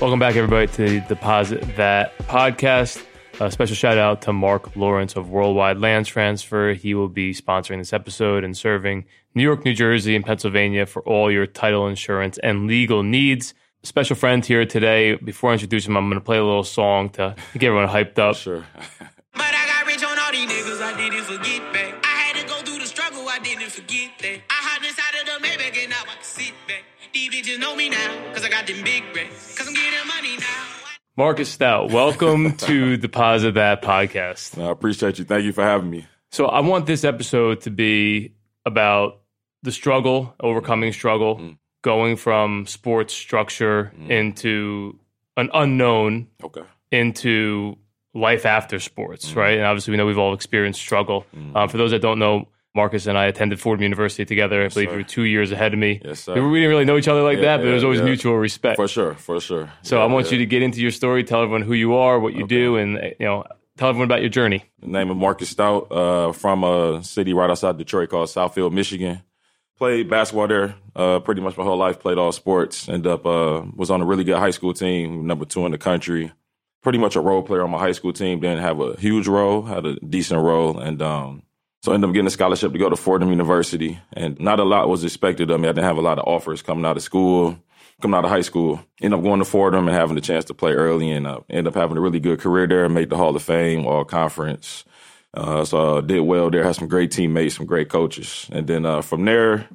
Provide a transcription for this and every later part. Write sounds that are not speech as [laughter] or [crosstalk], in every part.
Welcome back, everybody, to the Deposit That podcast. A special shout out to Mark Lawrence of Worldwide Lands Transfer. He will be sponsoring this episode and serving New York, New Jersey, and Pennsylvania for all your title insurance and legal needs. Special friend here today. Before I introduce him, I'm going to play a little song to get everyone hyped up. Sure. [laughs] But I got rich on all these niggas, I didn't forget that. I had to go through the struggle, I didn't forget that. I hopped inside of the Maybach and now I can sit back. These bitches know me now, cause I got them big racks. Cause I'm getting money now. Marcus Stout, welcome [laughs] to Deposit That podcast. I appreciate you. Thank you for having me. So I want this episode to be about the struggle, overcoming struggle, Mm. going from sports structure into an unknown Okay. into life after sports, right? And obviously, we know we've all experienced struggle. Uh, for those that don't know, Marcus and I attended Fordham University together. I believe you were two years ahead of me. Yes, sir. We didn't really know each other like Yeah, that, but there was always yeah. mutual respect. For sure. For sure. So I want you to get into your story, tell everyone who you are, what you do, and you know, tell everyone about your journey. The name of Marcus Stout, uh, from a city right outside Detroit called Southfield, Michigan. Played basketball there uh, pretty much my whole life. Played all sports. Ended up uh, was on a really good high school team, number two in the country. Pretty much a role player on my high school team. Didn't have a huge role, had a decent role, and um, so I ended up getting a scholarship to go to Fordham University. And not a lot was expected of me. I didn't have a lot of offers coming out of school, coming out of high school. Ended up going to Fordham and having the chance to play early, and uh, ended up having a really good career there. Made the Hall of Fame, All Conference. Uh, so I did well there. Had some great teammates, some great coaches, and then uh, from there,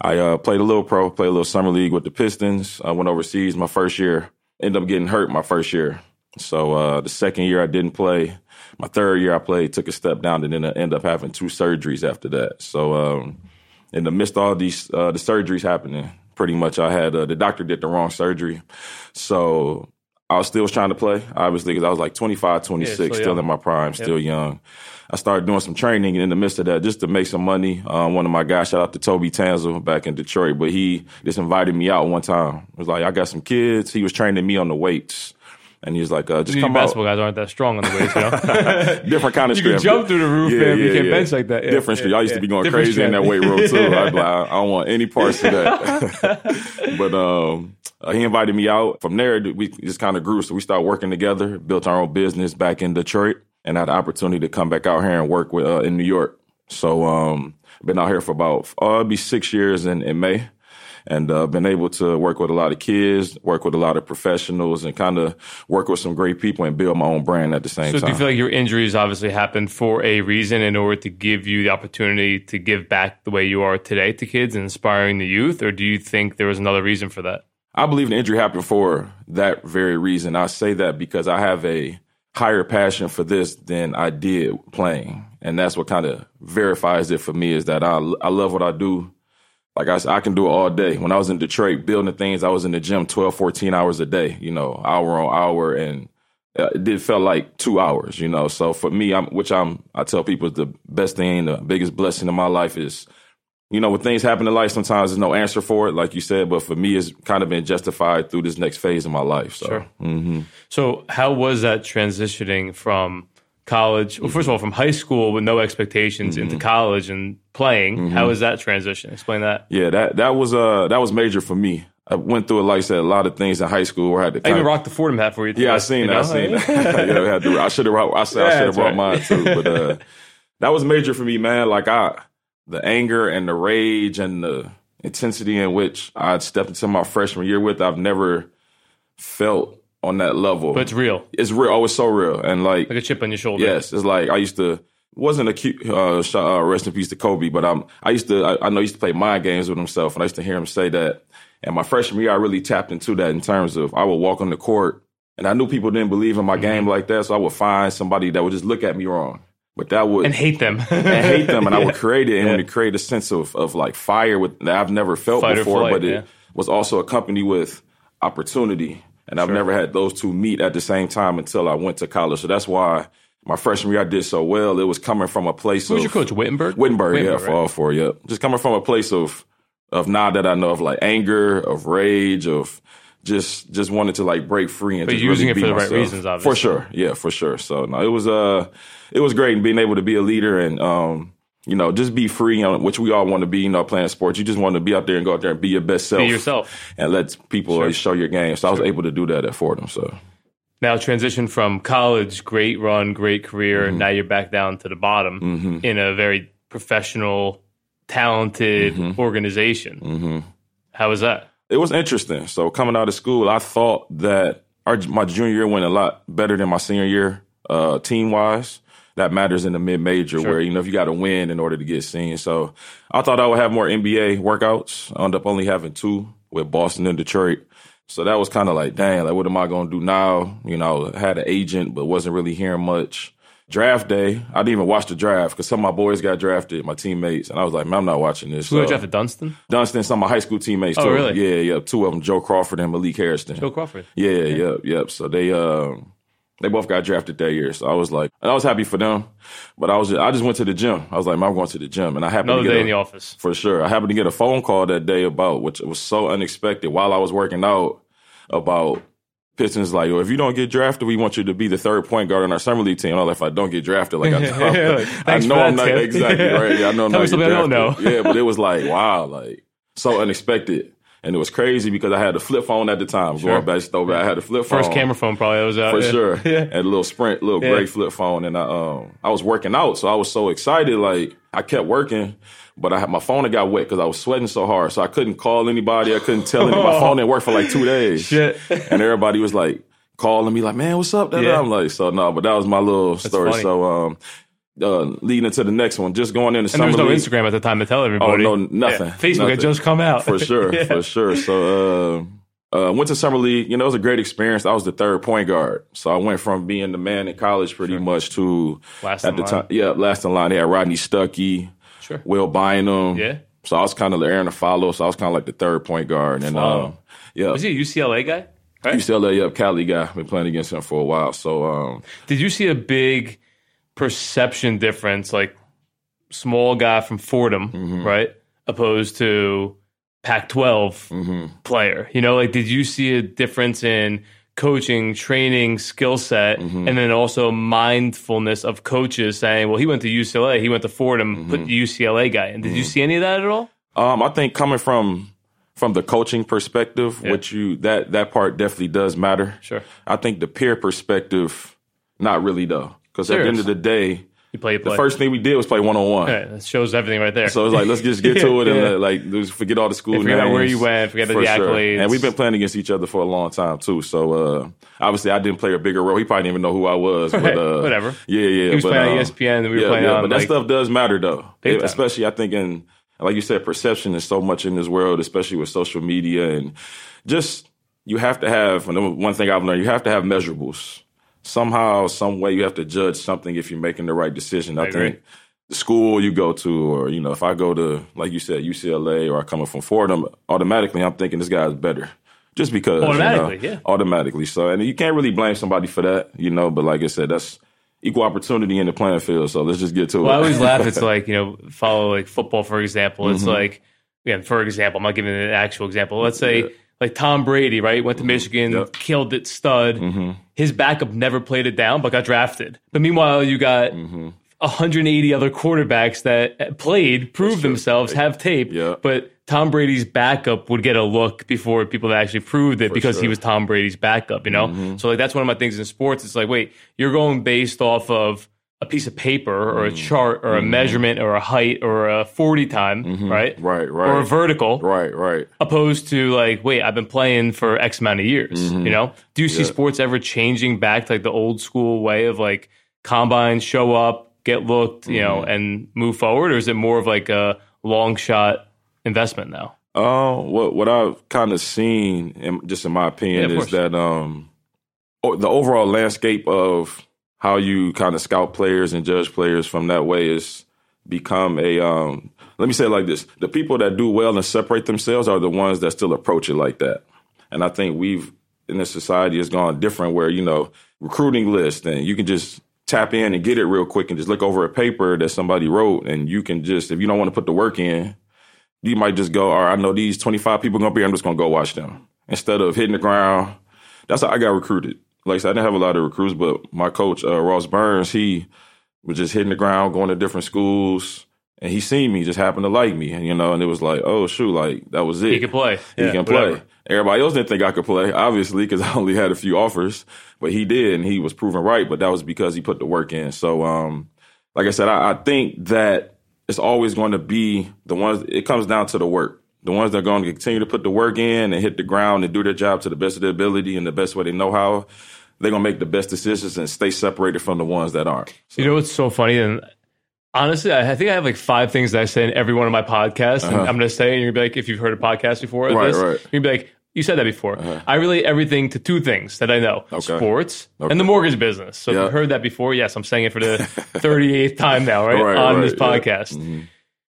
I uh, played a little pro, played a little summer league with the Pistons. I went overseas my first year. Ended up getting hurt my first year. So uh, the second year I didn't play. My third year I played, took a step down, and then I ended up having two surgeries after that. So um, in the midst of all these uh, the surgeries happening, pretty much I had uh, the doctor did the wrong surgery. So I was still trying to play, obviously, because I was like 25, 26, still still in my prime, still young. I started doing some training in the midst of that just to make some money. Um, one of my guys, shout out to Toby Tanzel back in Detroit, but he just invited me out one time. It was like, I got some kids. He was training me on the weights. And he's like, uh, just New come basketball out. guys aren't that strong on the waist, you [laughs] know. Different kind of [laughs] You can strength. jump through the roof, man, but you can't bench like that. Yeah, Different yeah, strength. I used yeah. to be going Different crazy in that weight room too. I'd be like, [laughs] I don't want any parts of that. but um, uh, he invited me out. From there, we just kind of grew. So we started working together, built our own business back in Detroit, and had the opportunity to come back out here and work with uh, in New York. So um, been out here for about uh, it'll be six years in, in May. And uh, been able to work with a lot of kids, work with a lot of professionals, and kind of work with some great people and build my own brand at the same So time. So, do you feel like your injuries obviously happened for a reason in order to give you the opportunity to give back the way you are today to kids and inspiring the youth, or do you think there was another reason for that? I believe the injury happened for that very reason. I say that because I have a higher passion for this than I did playing. And that's what kind of verifies it for me is that I, I love what I do. Like I, said, I can do it all day. When I was in Detroit building things, I was in the gym 12, 14 hours a day, you know, hour on hour. And uh, it did felt like two hours, you know. So for me, I'm, which I'm, I tell people the best thing, the biggest blessing in my life is you know, when things happen in life, sometimes there's no answer for it, like you said. But for me, it's kind of been justified through this next phase of my life. So, Sure. hmm So how was that transitioning from college? Well, first of all, from high school with no expectations into college and playing. How was that transition? Explain that. yeah, that that was uh that was major for me. I went through, it, like I said, a lot of things in high school where I had to. I even of, rocked the Fordham hat for you. yeah, I seen you that. I know? seen that. [laughs] yeah, I, had to, I should have. I said I should have brought right. mine too, but uh, that was major for me, man. Like I, the anger and the rage and the intensity in which I stepped into my freshman year with, I've never felt on that level. But it's real, it's real. Oh, it's so real. And like, like a chip on your shoulder. yes, it's like I used to. Wasn't a cute uh, uh, rest in peace to Kobe, but I'm, I used to. I, I know he used to play mind games with himself, and I used to hear him say that. And my freshman year, I really tapped into that in terms of I would walk on the court, and I knew people didn't believe in my Mm-hmm. game like that, so I would find somebody that would just look at me wrong. But that would and hate them. [laughs] and hate them, and I would [laughs] create it, and Yeah. would create a sense of of like fire with that I've never felt Fight before, flight, but it yeah. was also accompanied with opportunity, and I've never had those two meet at the same time until I went to college. So that's why my freshman year I did so well. It was coming from a place Who was of your coach? Whittenburg. Whittenburg, yeah, Whittenburg, for right? all four, yeah. Just coming from a place of of now that I know of like anger, of rage, of just just wanted to like break free and But just using really it for the right reasons, obviously. For sure, yeah, for sure. So no, it was uh, it was great being able to be a leader and um, you know, just be free, you know, which we all want to be, you know, playing sports. You just want to be out there and go out there and be your best self. Be yourself. And let people Sure. show your game. So I was able to do that at Fordham. So Now transition from college, great run, great career, Mm-hmm. and now you're back down to the bottom in a very professional, talented Mm-hmm. organization. How was that? it was interesting. So coming out of school, I thought that our, my junior year went a lot better than my senior year, uh, team wise. That matters in the mid major where, you know, if you got to win in order to get seen. So I thought I would have more NBA workouts. I ended up only having two with Boston and Detroit. So that was kind of like, dang, like, what am I going to do now? You know, I had an agent, but wasn't really hearing much. Draft day, I didn't even watch the draft because some of my boys got drafted, my teammates, and I was like, man, I'm not watching this. Who got So- drafted? Dunston? Dunston, some of my high school teammates Oh, too. really? Yeah, yeah. Two of them, Joe Crawford and Malik Hairston. Joe Crawford. Yeah, yep, yep. So they um they both got drafted that year. So I was like, and I was happy for them. But I was just, I just went to the gym. I was like, man, I'm going to the gym, and I happened Another to get day a- in the office. for sure. I happened to get a phone call that day about which was so unexpected while I was working out about. Pistons like, well, if you don't get drafted, we want you to be the third point guard on our summer league team. I'm like, if I don't get drafted, like I, [laughs] Like, I thanks know for I'm not tip. exactly [laughs] right. Yeah, I know I'm Tell me not something I don't know. Yeah, but it was [laughs] like, wow, like so unexpected. And it was crazy because I had a flip phone at the time. Sure. Going back, throwback, I had a flip phone. First camera phone probably that was out. For yeah. sure. [laughs] Yeah. And a little sprint, little Yeah. gray flip phone. And I um I was working out, so I was so excited. Like I kept working, but I had my phone had got wet because I was sweating so hard. So I couldn't call anybody. I couldn't tell anybody. My [laughs] phone didn't work for like two days. Shit. [laughs] And everybody was like calling me like, man, what's up? Yeah. I'm like, so no, but that was my little story. funny. So um uh, leading into the next one, just going in the And there summer was no league. Instagram at the time to tell everybody. Oh, no, nothing. Yeah. Facebook Nothing. had just come out. for sure, [laughs] Yeah. for sure. So uh, uh, went to summer league. You know, it was a great experience. I was the third point guard, so I went from being the man in college pretty much to Last at in the line. time. Yeah, last in line. They had Rodney Stuckey, Sure. Will Bynum. Yeah. So I was kind of the Arron Afflalo. So I was kind of like the third point guard. And um, yeah, Was he a UCLA guy? Right? UCLA up Cali guy. Been playing against him for a while. So um, Did you see a big perception difference, like small guy from Fordham, Mm-hmm. right, opposed to Pac-12 Mm-hmm. player? You know, like did you see a difference in coaching, training, skill set, Mm-hmm. and then also mindfulness of coaches saying, "Well, he went to UCLA, he went to Fordham, Mm-hmm. put the UCLA guy." in. did you see any of that at all? Um, I think coming from from the coaching perspective, which you that that part definitely does matter. Sure. I think the peer perspective, not really though, because at the end of the day, You play, you the first thing we did was play one on one. That shows everything right there. So it's like let's just get to it [laughs] and Yeah. let, like just forget all the school Yeah, forget names. about where you went, forget the sure. accolades. And we've been playing against each other for a long time too. So uh, obviously I didn't play a bigger role. He probably didn't even know who I was. But, [laughs] uh, Whatever. Yeah, yeah. He was but, playing um, ESPN, and we were yeah, playing yeah, on, But that like- stuff does matter though. Big It- time. especially I think in like you said, perception is so much in this world, especially with social media and just you have to have. And one thing I've learned, you have to have measurables. Somehow, some way, you have to judge something if you're making the right decision. I, agree. think the school you go to, or you know, if I go to like you said UCLA, or I come up from Fordham, automatically I'm thinking this guy's better, [laughs] just because you know, Automatically, yeah. automatically. So, and you can't really blame somebody for that, you know. But like I said, that's equal opportunity in the playing field. So let's just get to it. I always laugh. It's [laughs] like you know, follow like football for example. It's Mm-hmm. like again, for example, I'm not giving an actual example. Let's say like Tom Brady, right? Went to Michigan, Yep. killed it, stud. Mm-hmm. His backup never played it down, but got drafted. But meanwhile, you got. Mm-hmm. 180 other quarterbacks that played, proved themselves, have tape, Yeah. but Tom Brady's backup would get a look before people that actually proved it because he sure. Mm-hmm. was Tom Brady's backup, you know? So like that's one of my things in sports. It's like, wait, you're going based off of a piece of paper or Mm-hmm. a chart or a measurement or a height or a 40 time, right? Mm-hmm. Right, right. Or a vertical, right, right. opposed to like, wait, I've been playing for X amount of years, Mm-hmm. you know? Do you see sports ever changing back to like the old school way of like combine, show up, get looked, you know, Mm-hmm. and move forward? Or is it more of like a long shot investment now? Uh, what what I've kind of seen, in, just in my opinion, Yeah, is course. that um, the overall landscape of how you kind of scout players and judge players from that way is become a um. Let me say it like this: the people that do well and separate themselves are the ones that still approach it like that. And I think we've in this society has gone different, where you know recruiting list and you can just tap in and get it real quick and just look over a paper that somebody wrote and you can just if you don't want to put the work in you might just go, all right, I know these 25 people to be here. I'm just to go watch them. Instead of hitting the ground. That's how I got recruited. Like I said, I didn't have a lot of recruits, but my coach, uh, Ross Burns, he was just hitting the ground, going to different schools and he seen me, just happened to like me, and you know, and it was like, oh shoot, like that was it. He could play. He Yeah, can play. whatever. Everybody else didn't think I could play, obviously, because [laughs] I only had a few offers, but he did, and he was proven right. But that was because he put the work in. So, um, like I said, I, I think that it's always going to be the ones. It comes down to the work. The ones that are going to continue to put the work in and hit the ground and do their job to the best of their ability and the best way they know how. They're gonna make the best decisions and stay separated from the ones that aren't. So. You know what's so funny? And honestly, I think I have like five things that I say in every one of my podcasts. And I'm going to say, and you're gonna be like, if you've heard a podcast before, Uh-huh. Right, this, right. Uh-huh. gonna be like, you said that before. I relate everything to two things that I know: Okay. sports Okay. and the mortgage business. So if you've heard that before, yes, I'm saying it for the [laughs] 38th time now, right, Right, on this yeah. podcast.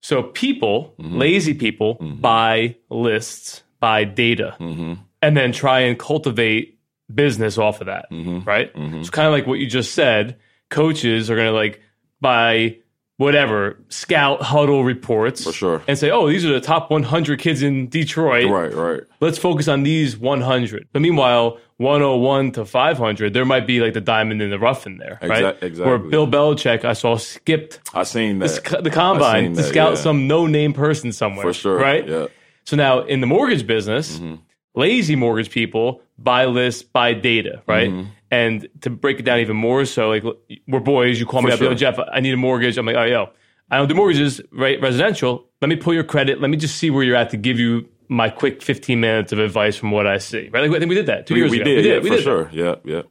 So people, Mm-hmm. lazy people, buy lists, buy data, Mhm. and then try and cultivate business off of that, Mhm. right? It's kind of like what you just said. Coaches are going to like buy whatever scout huddle reports For sure. and say, "Oh, these are the top 100 kids in Detroit. Right, right. Let's focus on these 100." But meanwhile, 101 to 500, there might be like the diamond in the rough in there, right? Exact- exactly. Where Bill Belichick, I saw skipped I seen the, that sc- the combine seen to scout yeah. some no-name person somewhere, for sure. right? Yeah. So now in the mortgage business, Mm-hmm. lazy mortgage people buy lists, buy data, right? Mm-hmm. And to break it down even more so, like we're boys, you call me For up, yo, sure. Jeff, I need a mortgage. I'm like, oh, yo, I don't do mortgages, right? Residential. Let me pull your credit. Let me just see where you're at to give you my quick 15 minutes of advice from what I see, right? Like, I think we did that two We, years we ago. did, we did, yeah, we for did that. sure. Yeah, yeah.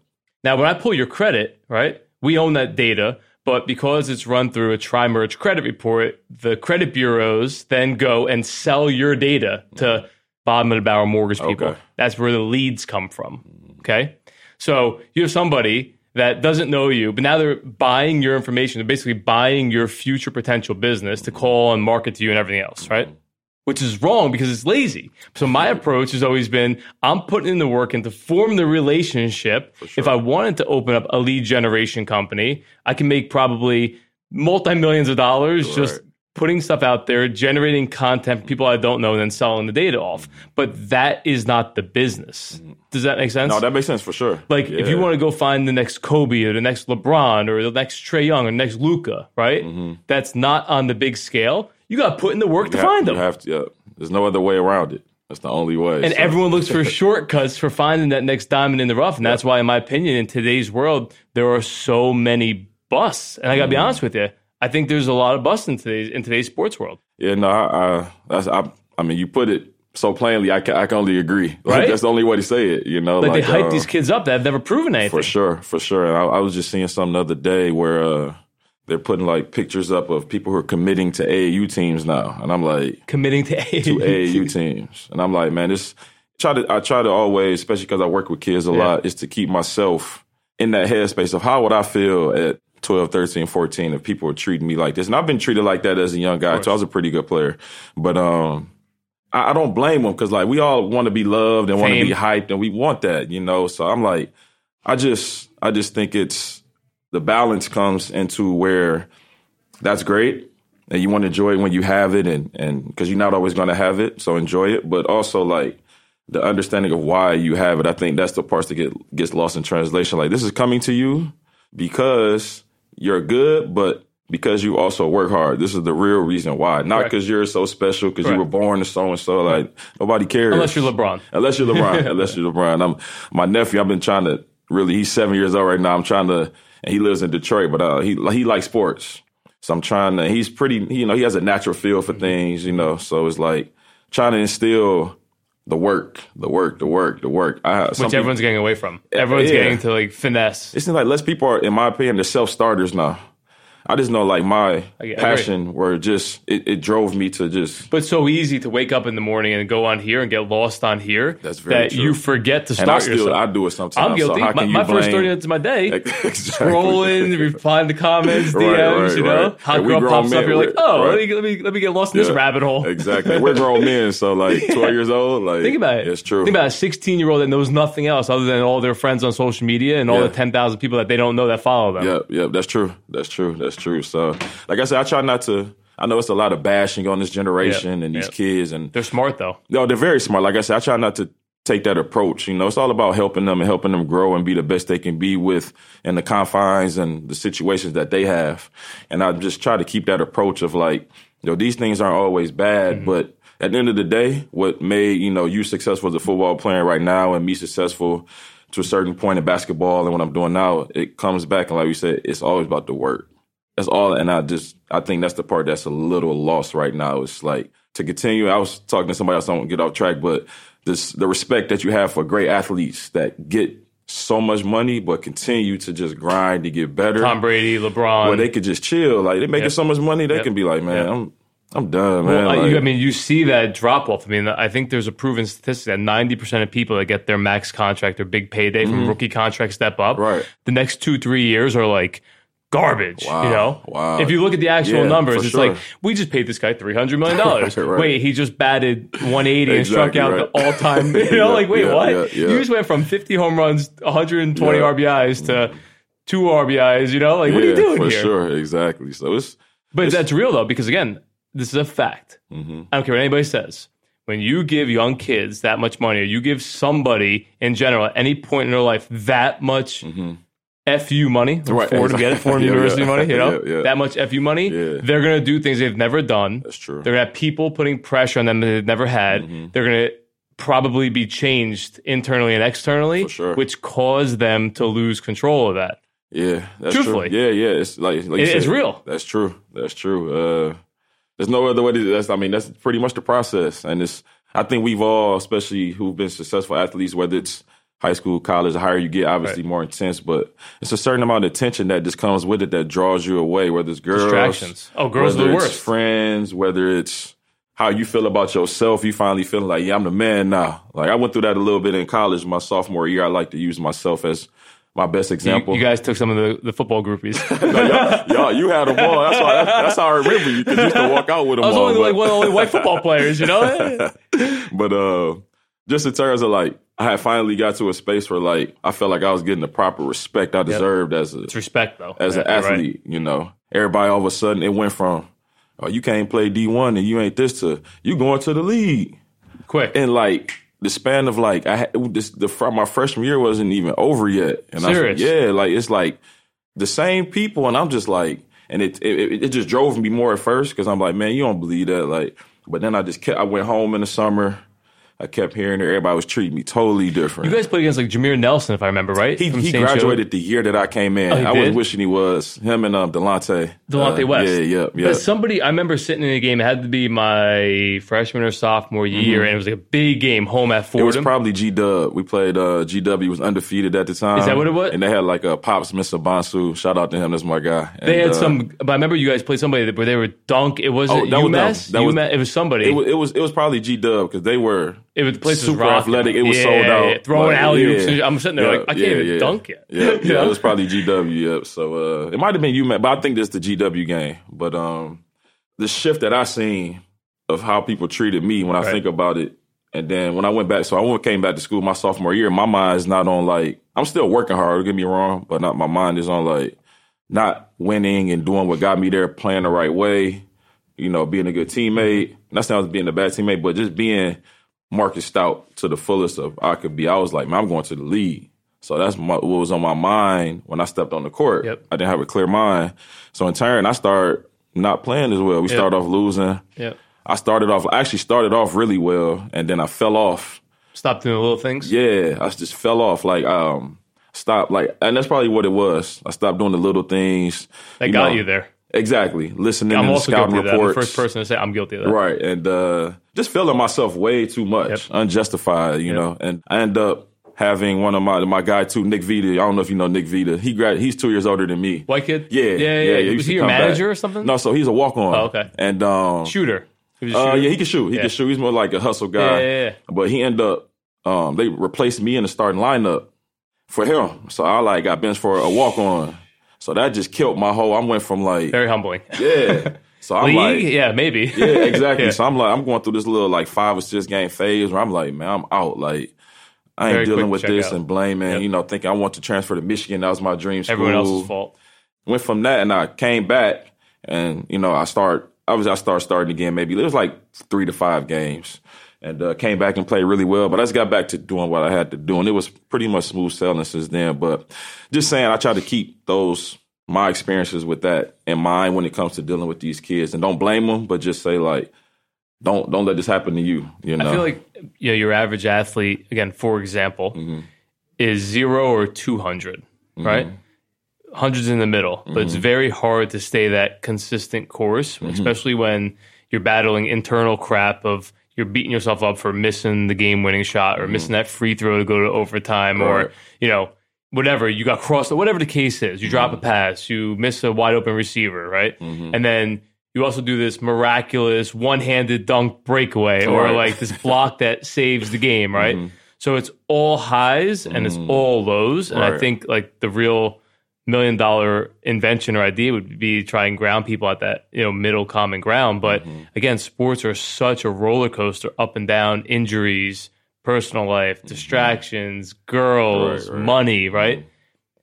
Now, when I pull your credit, right, we own that data, but because it's run through a tri-merge credit report, the credit bureaus then go and sell your data to mm-hmm. bottom of the barrel mortgage people. Okay. That's where the leads come from. Okay. So you have somebody that doesn't know you, but now they're buying your information. They're basically buying your future potential business to call and market to you and everything else, right? which is wrong because it's lazy. So my approach has always been I'm putting in the work and to form the relationship. If I wanted to open up a lead generation company, I can make probably multi millions of dollars just Right. Putting stuff out there, generating content for people I don't know, and then selling the data off. But that is not the business. Does that make sense? No, that makes sense for sure. Like if you want to go find the next Kobe or the next LeBron or the next Trae Young or next Luka, right? That's not on the big scale. You got to put in the work to Mm-hmm. Have- find them. You have to. Yeah. There's no other way around it. That's the only way. And so. everyone looks for [laughs] shortcuts for finding that next diamond in the rough. And that's why, in my opinion, in today's world, there are so many busts. And I got to be Mm-hmm. honest with you, I think there's a lot of busts in today's in today's sports world. Yeah, no, I, I, that's, I, I mean, you put it so plainly. I can, I can only agree. Like, [laughs] Right? that's the only way to say it. You know, Like, they hype uh, these kids up that have never proven anything. for sure, for sure. And I, I was just seeing something the other day where uh, they're putting like pictures up of people who are committing to AAU teams now, and I'm like, Committing to to AAU teams, and I'm like, man, this. Try to, I try to always, especially because I work with kids a lot, is to keep myself in that headspace of how would I feel at 12, 13, 14 if people were treating me like this. And I've been treated like that as a young guy too. I was a pretty good player, but um, I, I don't blame them because like we all want to be loved and want to be hyped and we want that, you know. So I'm like, I just, I just think it's the balance comes into where that's great and you want to enjoy it when you have it and and because you're not always going to have it so enjoy it but also like the understanding of why you have it i think that's the parts that get gets lost in translation like this is coming to you because you're good but because you also work hard this is the real reason why not because you're so special because you were born to so and so like nobody cares Unless you're LeBron. Unless you're LeBron. [laughs] unless you're LeBron. I'm my nephew. I've been trying to really. He's seven years old right now. I'm trying to, and he lives in Detroit, but uh, he he likes sports. So I'm trying to. He's pretty. You know, he has a natural feel for things. You know, so it's like trying to instill the work, the work, the work, the work. I, Which people- everyone's getting away from. Everyone's yeah. getting to like finesse. It seems like less people are, in my opinion, they're self starters now. I just know like my agree. passion were just it, it drove me to just But so easy to wake up in the morning and go on here and get lost on here That's very that true. you forget to and I start still yourself. I do it sometimes. I'm guilty. So how my you my first 30 minutes of my day, [laughs] Exactly. scrolling, replying to comments, DMs, [laughs] Right, right, you know? right. Hot And girl pops up, you're like, oh, let, me, let, me, let me get lost in this rabbit hole. Exactly. We're grown [laughs] men, so like 12 years old. Like Think about it. It's true. Think about a 16 year old that knows nothing else other than all their friends on social media and all Yeah. the 10,000 people that they don't know that follow them. Yep, yep. That's true. That's true. That's true. So, like I said, I try not to. I know it's a lot of bashing on this generation and these kids, and They're smart though. no, they're very smart. Like I said, I try not to take that approach. You know, it's all about helping them and helping them grow and be the best they can be with in the confines and the situations that they have. And I just try to keep that approach of like, you know, these things aren't always bad, mm-hmm. but at the end of the day, what made, you know, you successful as a football player right now and me successful to a certain point in basketball and what I'm doing now, it comes back and like we said, it's always about the work. That's all. And I just, I think that's the part that's a little lost right now. It's like to continue. I was talking to somebody else, I don't get off track, but this, the respect that you have for great athletes that get so much money, but continue to just grind to get better. Tom Brady, LeBron. Where they could just chill. Like they making yep. so much money, they yep. can be like, man, yep. I'm I'm done, man. Well, like, you, I mean, you see that drop off. I mean, I think there's a proven statistic that 90% of people that get their max contract or big payday from mm-hmm. rookie contract step up. Right. The next two, three years are like garbage. Wow. You know? Wow. If you look at the actual yeah, numbers, it's sure. like, we just paid this guy $300 million. [laughs] right. Wait, he just batted 180 exactly and struck out right. the all time. [laughs] You know, yeah, like, wait, yeah, what? You just went from 50 home runs, 120 RBIs to two RBIs, you know? Like, what are you doing for here? sure. Exactly. So it's. But it's, that's real, though, because again, this is a fact. Mm-hmm. I don't care what anybody says. When you give young kids that much money, or you give somebody in general at any point in their life that much mm-hmm. FU money, right. for to get it, foreign [laughs] yeah, university yeah. money, you know, yeah, that much FU money, they're going to do things they've never done. That's true. They're going to have people putting pressure on them that they've never had. Mm-hmm. They're going to probably be changed internally and externally, sure. which cause them to lose control of that. Yeah, that's Truthfully. true. Yeah, yeah, it's like, like it, it's real. That's true. That's true. Uh, there's no other way to that's I mean, that's pretty much the process. And it's I think we've all, especially who've been successful athletes, whether it's high school, college, the higher you get, obviously right. more intense, but it's a certain amount of attention that just comes with it that draws you away, whether it's girls, distractions. Oh, girls are the worst. friends, whether it's how you feel about yourself, you finally feeling like, yeah, I'm the man now. Like I went through that a little bit in college, my sophomore year. I like to use myself as my best example. You, you, guys took some of the, the football groupies. [laughs] no, y'all, y'all, you had them all. That's, why, that's, that's, how I remember you because you used to walk out with them. I was all, only but, like one of the only white football players, you know. [laughs] but uh, just in terms of like, I had finally got to a space where like I felt like I was getting the proper respect I deserved yep. as a it's respect though as an athlete. Right. You know, everybody all of a sudden it went from oh you can't play D one and you ain't this to you going to the league quick and like the span of like I had this the my freshman year wasn't even over yet, and Serious? I yeah, like it's like the same people, and I'm just like, and it it, it just drove me more at first because I'm like, man, you don't believe that, like, but then I just kept, I went home in the summer. I kept hearing that everybody was treating me totally different. You guys played against like Jameer Nelson, if I remember right. He, he graduated the year that I came in. Oh, I was wishing he was him and um, Delonte. Delonte uh, West. Yeah, yeah, yeah. But somebody, I remember sitting in a game. It had to be my freshman or sophomore year, mm-hmm. and it was like a big game home at Fordham. It was probably G Dub. We played. Uh, GW was undefeated at the time. Is that what it was? And they had like a Pops Mensah-Bonsu. Shout out to him. That's my guy. And, they had uh, some. But I remember you guys played somebody where they were dunk. It was oh, it that UMass. Was that was, it was somebody. It was, it was it was probably G Dub because they were it was the place super was athletic. It was yeah, sold out. Yeah, throwing like, alley oops. Yeah, I'm sitting there yeah, like I can't even dunk yet. Yeah, yeah, [laughs] it was probably GW. Yep. So uh, it might have been UMass, but I think this the GW game. But um, the shift that I seen of how people treated me when I right. think about it, and then when I went back, so I went came back to school my sophomore year. My mind is not on like I'm still working hard. Don't get me wrong, but not my mind is on like not winning and doing what got me there, playing the right way. You know, being a good teammate. Not saying I was being a bad teammate, but just being Marcus Stout to the fullest of I could be. I was like, man, I'm going to the league. So that's my, what was on my mind when I stepped on the court. Yep. I didn't have a clear mind. So in turn, I started not playing as well. We Yep. started off losing. Yep. I started off, I actually started off really well, and then I fell off. Stop doing the little things. Yeah, I just fell off. Like, um, stopped, like, and that's probably what it was. I stopped doing the little things. That you got know. you there. Exactly. Listening I'm to the scouting guilty of that. I'm the reports. first person to say I'm guilty of that. Right. And uh, just feeling myself way too much, Yep. unjustified, you Yep. know. And I end up having one of my my guy too, Nick Vita. I don't know if you know Nick Vita. He grad he's two years older than me. White kid. Yeah, yeah, yeah. yeah, he Was he your come back. manager or something? No, so he's a walk on. Oh, okay. And um Shooter. He uh, yeah, he can shoot. He Yeah. can shoot. He's more like a hustle guy. Yeah, yeah, yeah. But he ended up um they replaced me in the starting lineup for him. So I like got benched for a walk on. So that just killed my whole I went from like Very humbling. Yeah. [laughs] So I'm League? like yeah, maybe. [laughs] yeah, exactly. Yeah. So I'm like, I'm going through this little like five or six game phase where I'm like, man, I'm out. Like, I ain't Very dealing with this out. and blaming. Yep. You know, thinking I want to transfer to Michigan. That was my dream school. Everyone else's fault. Went from that and I came back and you know I start. Obviously, I started starting again. Maybe it was like three to five games, and uh, came back and played really well. But I just got back to doing what I had to do, and it was pretty much smooth sailing since then. But just saying, I try to keep those my experiences with that in mind when it comes to dealing with these kids, and don't blame them, but just say like, don't don't let this happen to you. You know, I feel like you know, your average athlete, again, for example, Mm-hmm. is zero or 200, right? Hundreds in the middle, but Mm-hmm. it's very hard to stay that consistent course, especially when you're battling internal crap of you're beating yourself up for missing the game winning shot or missing that free throw to go to overtime Mm-hmm. Right. or, you know, whatever. You got crossed, whatever the case is. You drop Mm-hmm. a pass, you miss a wide open receiver, right? And then you also do this miraculous one handed dunk breakaway or Right. Mm-hmm. like this block that [laughs] saves the game, right? So it's all highs and it's all lows. And I think like the real million dollar invention or idea would be try and ground people at that, you know, middle common ground. But Mm-hmm. again, sports are such a roller coaster, up and down, injuries, personal life, distractions, girls, Mm-hmm. Right, right. money, right?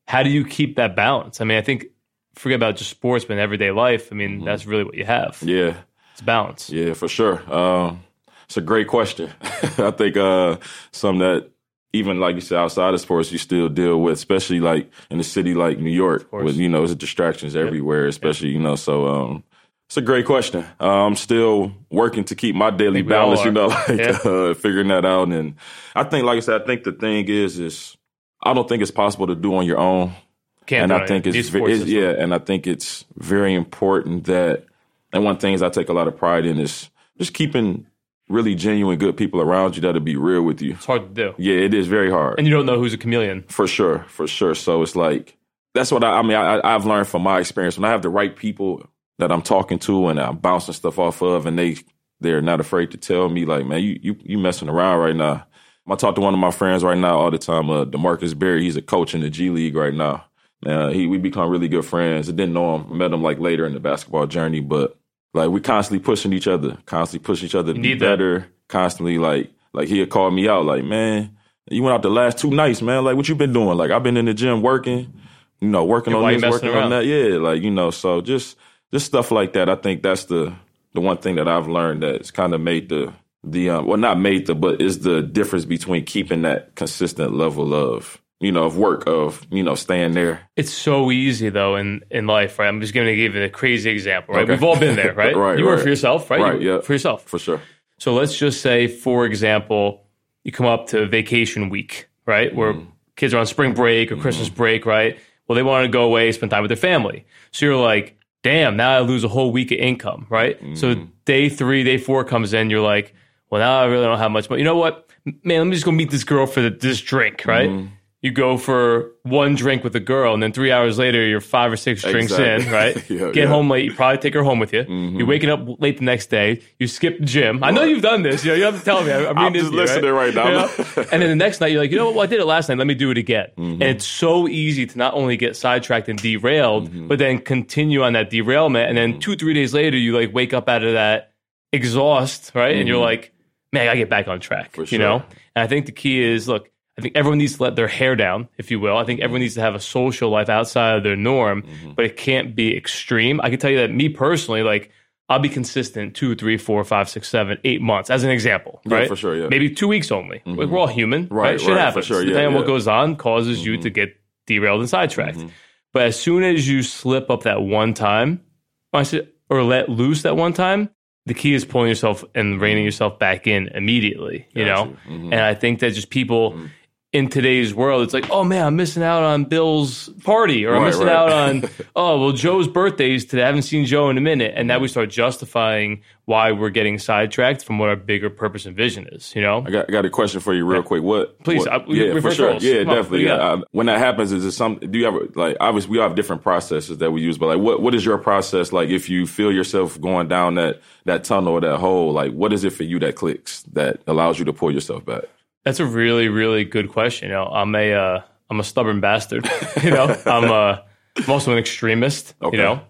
How do you keep that balance? I mean, I think forget about just sports, but in everyday life, I mean, that's really what you have. Mm-hmm. yeah. It's balance. Yeah, for sure. Um, it's a great question. [laughs] I think uh, something that even like you said outside of sports, you still deal with, especially like in a city like New York, with you know, there's distractions everywhere. Especially you know, so um, it's a great question. Uh, I'm still working to keep my daily think we all balance. You know, [laughs] like Yeah. uh, figuring that out. And I think, like I said, I think the thing is, is I don't think it's possible to do on your own Can't and I it. think it's, These ve- sports it's yeah, and I think it's very important that. And one of the things I take a lot of pride in is just keeping really genuine, good people around you that'll be real with you. It's hard to do. Yeah, it is very hard And you don't know who's a chameleon. for sure, for sure. So it's like that's what I, I mean. I, I've learned from my experience when I have the right people that I'm talking to and I'm bouncing stuff off of, and they they're not afraid to tell me like, man, you you you messing around right now. I talk to one of my friends right now all the time, uh, Demarcus Berry. He's a coach in the G League right now. Uh, he we become really good friends. I didn't know him, met him like later in the basketball journey, but like we constantly pushing each other, constantly pushing each other to be better. Constantly like like he'd call me out like, man, you went out the last two nights, man. Like what you been doing? Like I've been in the gym working, you know, working why on this, working around? on that. Yeah, like you know, so just just stuff like that. I think that's the the one thing that I've learned that's kind of made the the um, well not made the but is the difference between keeping that consistent level of you know of work of you know staying there. It's so easy though in, in life, right? I'm just going to give you a crazy example, right? Okay. We've all been there, right? [laughs] Right, You work right. for yourself, right? Right, You- yeah. For yourself. For sure. So let's just say, for example, you come up to vacation week, right? Where Mm-hmm. kids are on spring break or Christmas break, right? Well, they want to go away, spend time with their family. So you're like, damn, now I lose a whole week of income, right? So Mm-hmm. day three, day four comes in, you're like, well, now I really don't have much money. You know what? Man, let me just go meet this girl for the, this drink, right? Mm-hmm. You go for one drink with a girl, and then three hours later, you're five or six drinks Exactly. in, right? [laughs] Yeah, Get yeah. home late. You probably take her home with you. You're waking up late the next day. You skip the gym. I know you've done this. You know, you have to tell me. [laughs] I'm, I'm just this to you, listening right now. You know? [laughs] and then the next night, you're like, you know what? Well, I did it last night. Let me do it again. Mm-hmm. And it's so easy to not only get sidetracked and derailed, Mm-hmm. but then continue on that derailment. And then two, three days later, you like wake up out of that exhaust, right? And you're like, man, I gotta get back on track. Mm-hmm. For You know? And I think the key is look, I think everyone needs to let their hair down, if you will. I think everyone needs to have a social life outside of their norm, Mm-hmm. but it can't be extreme. I can tell you that me personally, like I'll be consistent two, three, four, five, six, seven, eight months, as an example. Yeah, right? for sure, yeah. Mm-hmm. Maybe two weeks only. Like, we're all human, right? Right, Shit right, for happens. sure, yeah, Depending on what yeah. Mm-hmm. goes on causes you to get derailed and sidetracked. But as soon as you slip up that one time, or let loose that one time, the key is pulling yourself and reining yourself back in immediately. You know. Mhm. and I think that just people in today's world, it's like, oh man, I'm missing out on Bill's party, or I'm Right, missing right. out on, [laughs] oh well, Joe's birthday is today. I haven't seen Joe in a minute, and now we start justifying why we're getting sidetracked from what our bigger purpose and vision is. You know, I got, I got a question for you real quick. What? Please, what- I- we- yeah, for sure. roles. Yeah, Come on, what do definitely. got? Uh, when that happens, is it some? Do you ever like? Obviously, we all have different processes that we use, but like, what what is your process like? If you feel yourself going down that that tunnel or that hole, like, what is it for you that clicks that allows you to pull yourself back? That's a really, really good question. You know, I'm a, uh, I'm a stubborn bastard. [laughs] you know, I'm a, I'm also an extremist. Okay. You know,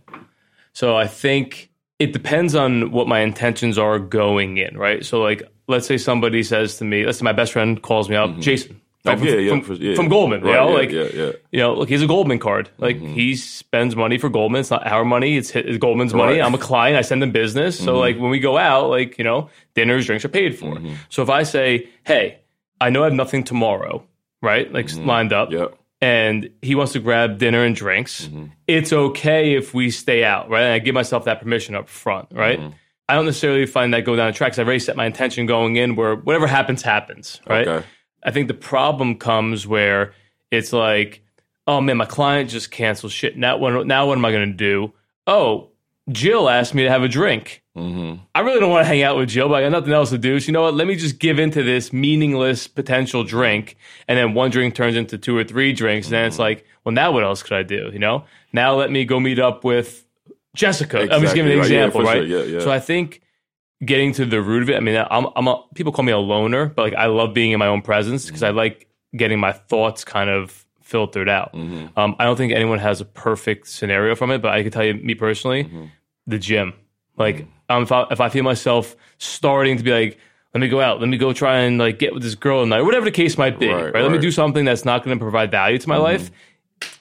so I think it depends on what my intentions are going in, right? So, like, let's say somebody says to me, let's say my best friend calls me up, Jason, Oh, from, yeah, yeah, from, yeah. from Goldman. Right, you know, yeah, like Mm-hmm. you know, look, he has a Goldman card. Like he spends money for Goldman. It's not our money. It's, his, it's Goldman's money. Right. Mm-hmm. I'm a client. I send them business. So like when we go out, like you know, dinners, drinks are paid for. So if I say, hey, I know I have nothing tomorrow, right? Like mm-hmm. lined up. Yeah. And he wants to grab dinner and drinks. Mm-hmm. It's okay if we stay out, right? And I give myself that permission up front, right? Mm-hmm. I don't necessarily find that go down the tracks. I've already set my intention going in where whatever happens, happens, right? Okay. I think the problem comes where it's like, oh man, my client just canceled shit. Now what? Now what am I going to do? Oh, Jill asked me to have a drink. Mm-hmm. I really don't want to hang out with Jill, but I got nothing else to do. So you know what? Let me just give into this meaningless potential drink, and then one drink turns into two or three drinks, and then it's Mm-hmm. like, well, now what else could I do? You know? Now let me go meet up with Jessica. I'm just giving an right. Example, for right? sure. Yeah, yeah. So I think getting to the root of it. I mean, I'm, I'm a, people call me a loner, but like I love being in my own presence because I like getting my thoughts kind of filtered out. Um, I don't think anyone has a perfect scenario from it, but I can tell you, me personally, the gym. Like, um, if I if I feel myself starting to be like, let me go out, let me go try and like get with this girl tonight, whatever the case might be, right? Right, Let me do something that's not going to provide value to my life.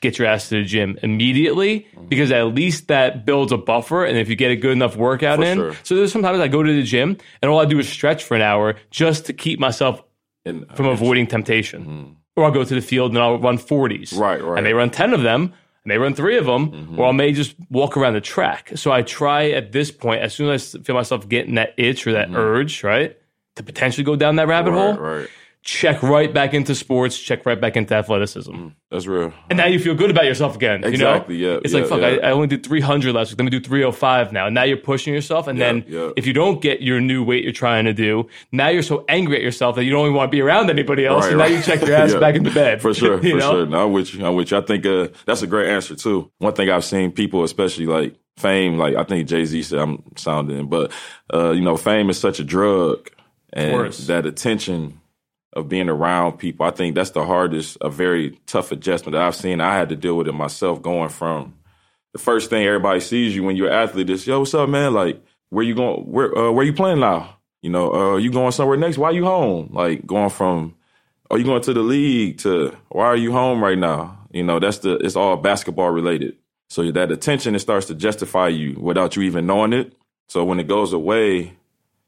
Get your ass to the gym immediately because at least that builds a buffer. And if you get a good enough workout For in, sure. so there's sometimes I go to the gym and all I do is stretch for an hour just to keep myself And, from avoiding temptation. Or I'll go to the field and I'll run 40s. Mm-hmm. Right, right. I may run 10 of them. I may run three of them, Mm-hmm. or I may just walk around the track. So I try at this point, as soon as I feel myself getting that itch or that urge, right, to potentially go down that rabbit hole, Mm-hmm. right, right. Check right back into sports, check right back into athleticism. That's real. And now you feel good about yourself again. Exactly, You know? yeah, It's yeah, like, fuck, yeah. I, I only did 300 last week. Let me do 305 now. And now you're pushing yourself. And then yeah. if you don't get your new weight you're trying to do, now you're so angry at yourself that you don't even want to be around anybody else. Right, and now right. you check your [laughs] ass Yeah. back into bed. For sure, [laughs] you for know? sure. No, I'm with you. I'm with you. I think uh, that's a great answer too. One thing I've seen people, especially like fame, like I think Jay Z said I'm sounding, but uh, you know, fame is such a drug, and course. that attention of being around people, I think that's the hardest, a very tough adjustment that I've seen. I had to deal with it myself, going from the first thing everybody sees you when you're an athlete is, yo, what's up, man? Like, where you going? Where uh, where you playing now? You know, uh, you going somewhere next? Why you home? Like going from are you going to the league to why are you home right now? You know, that's the it's all basketball related. So that attention it starts to justify you without you even knowing it. So when it goes away,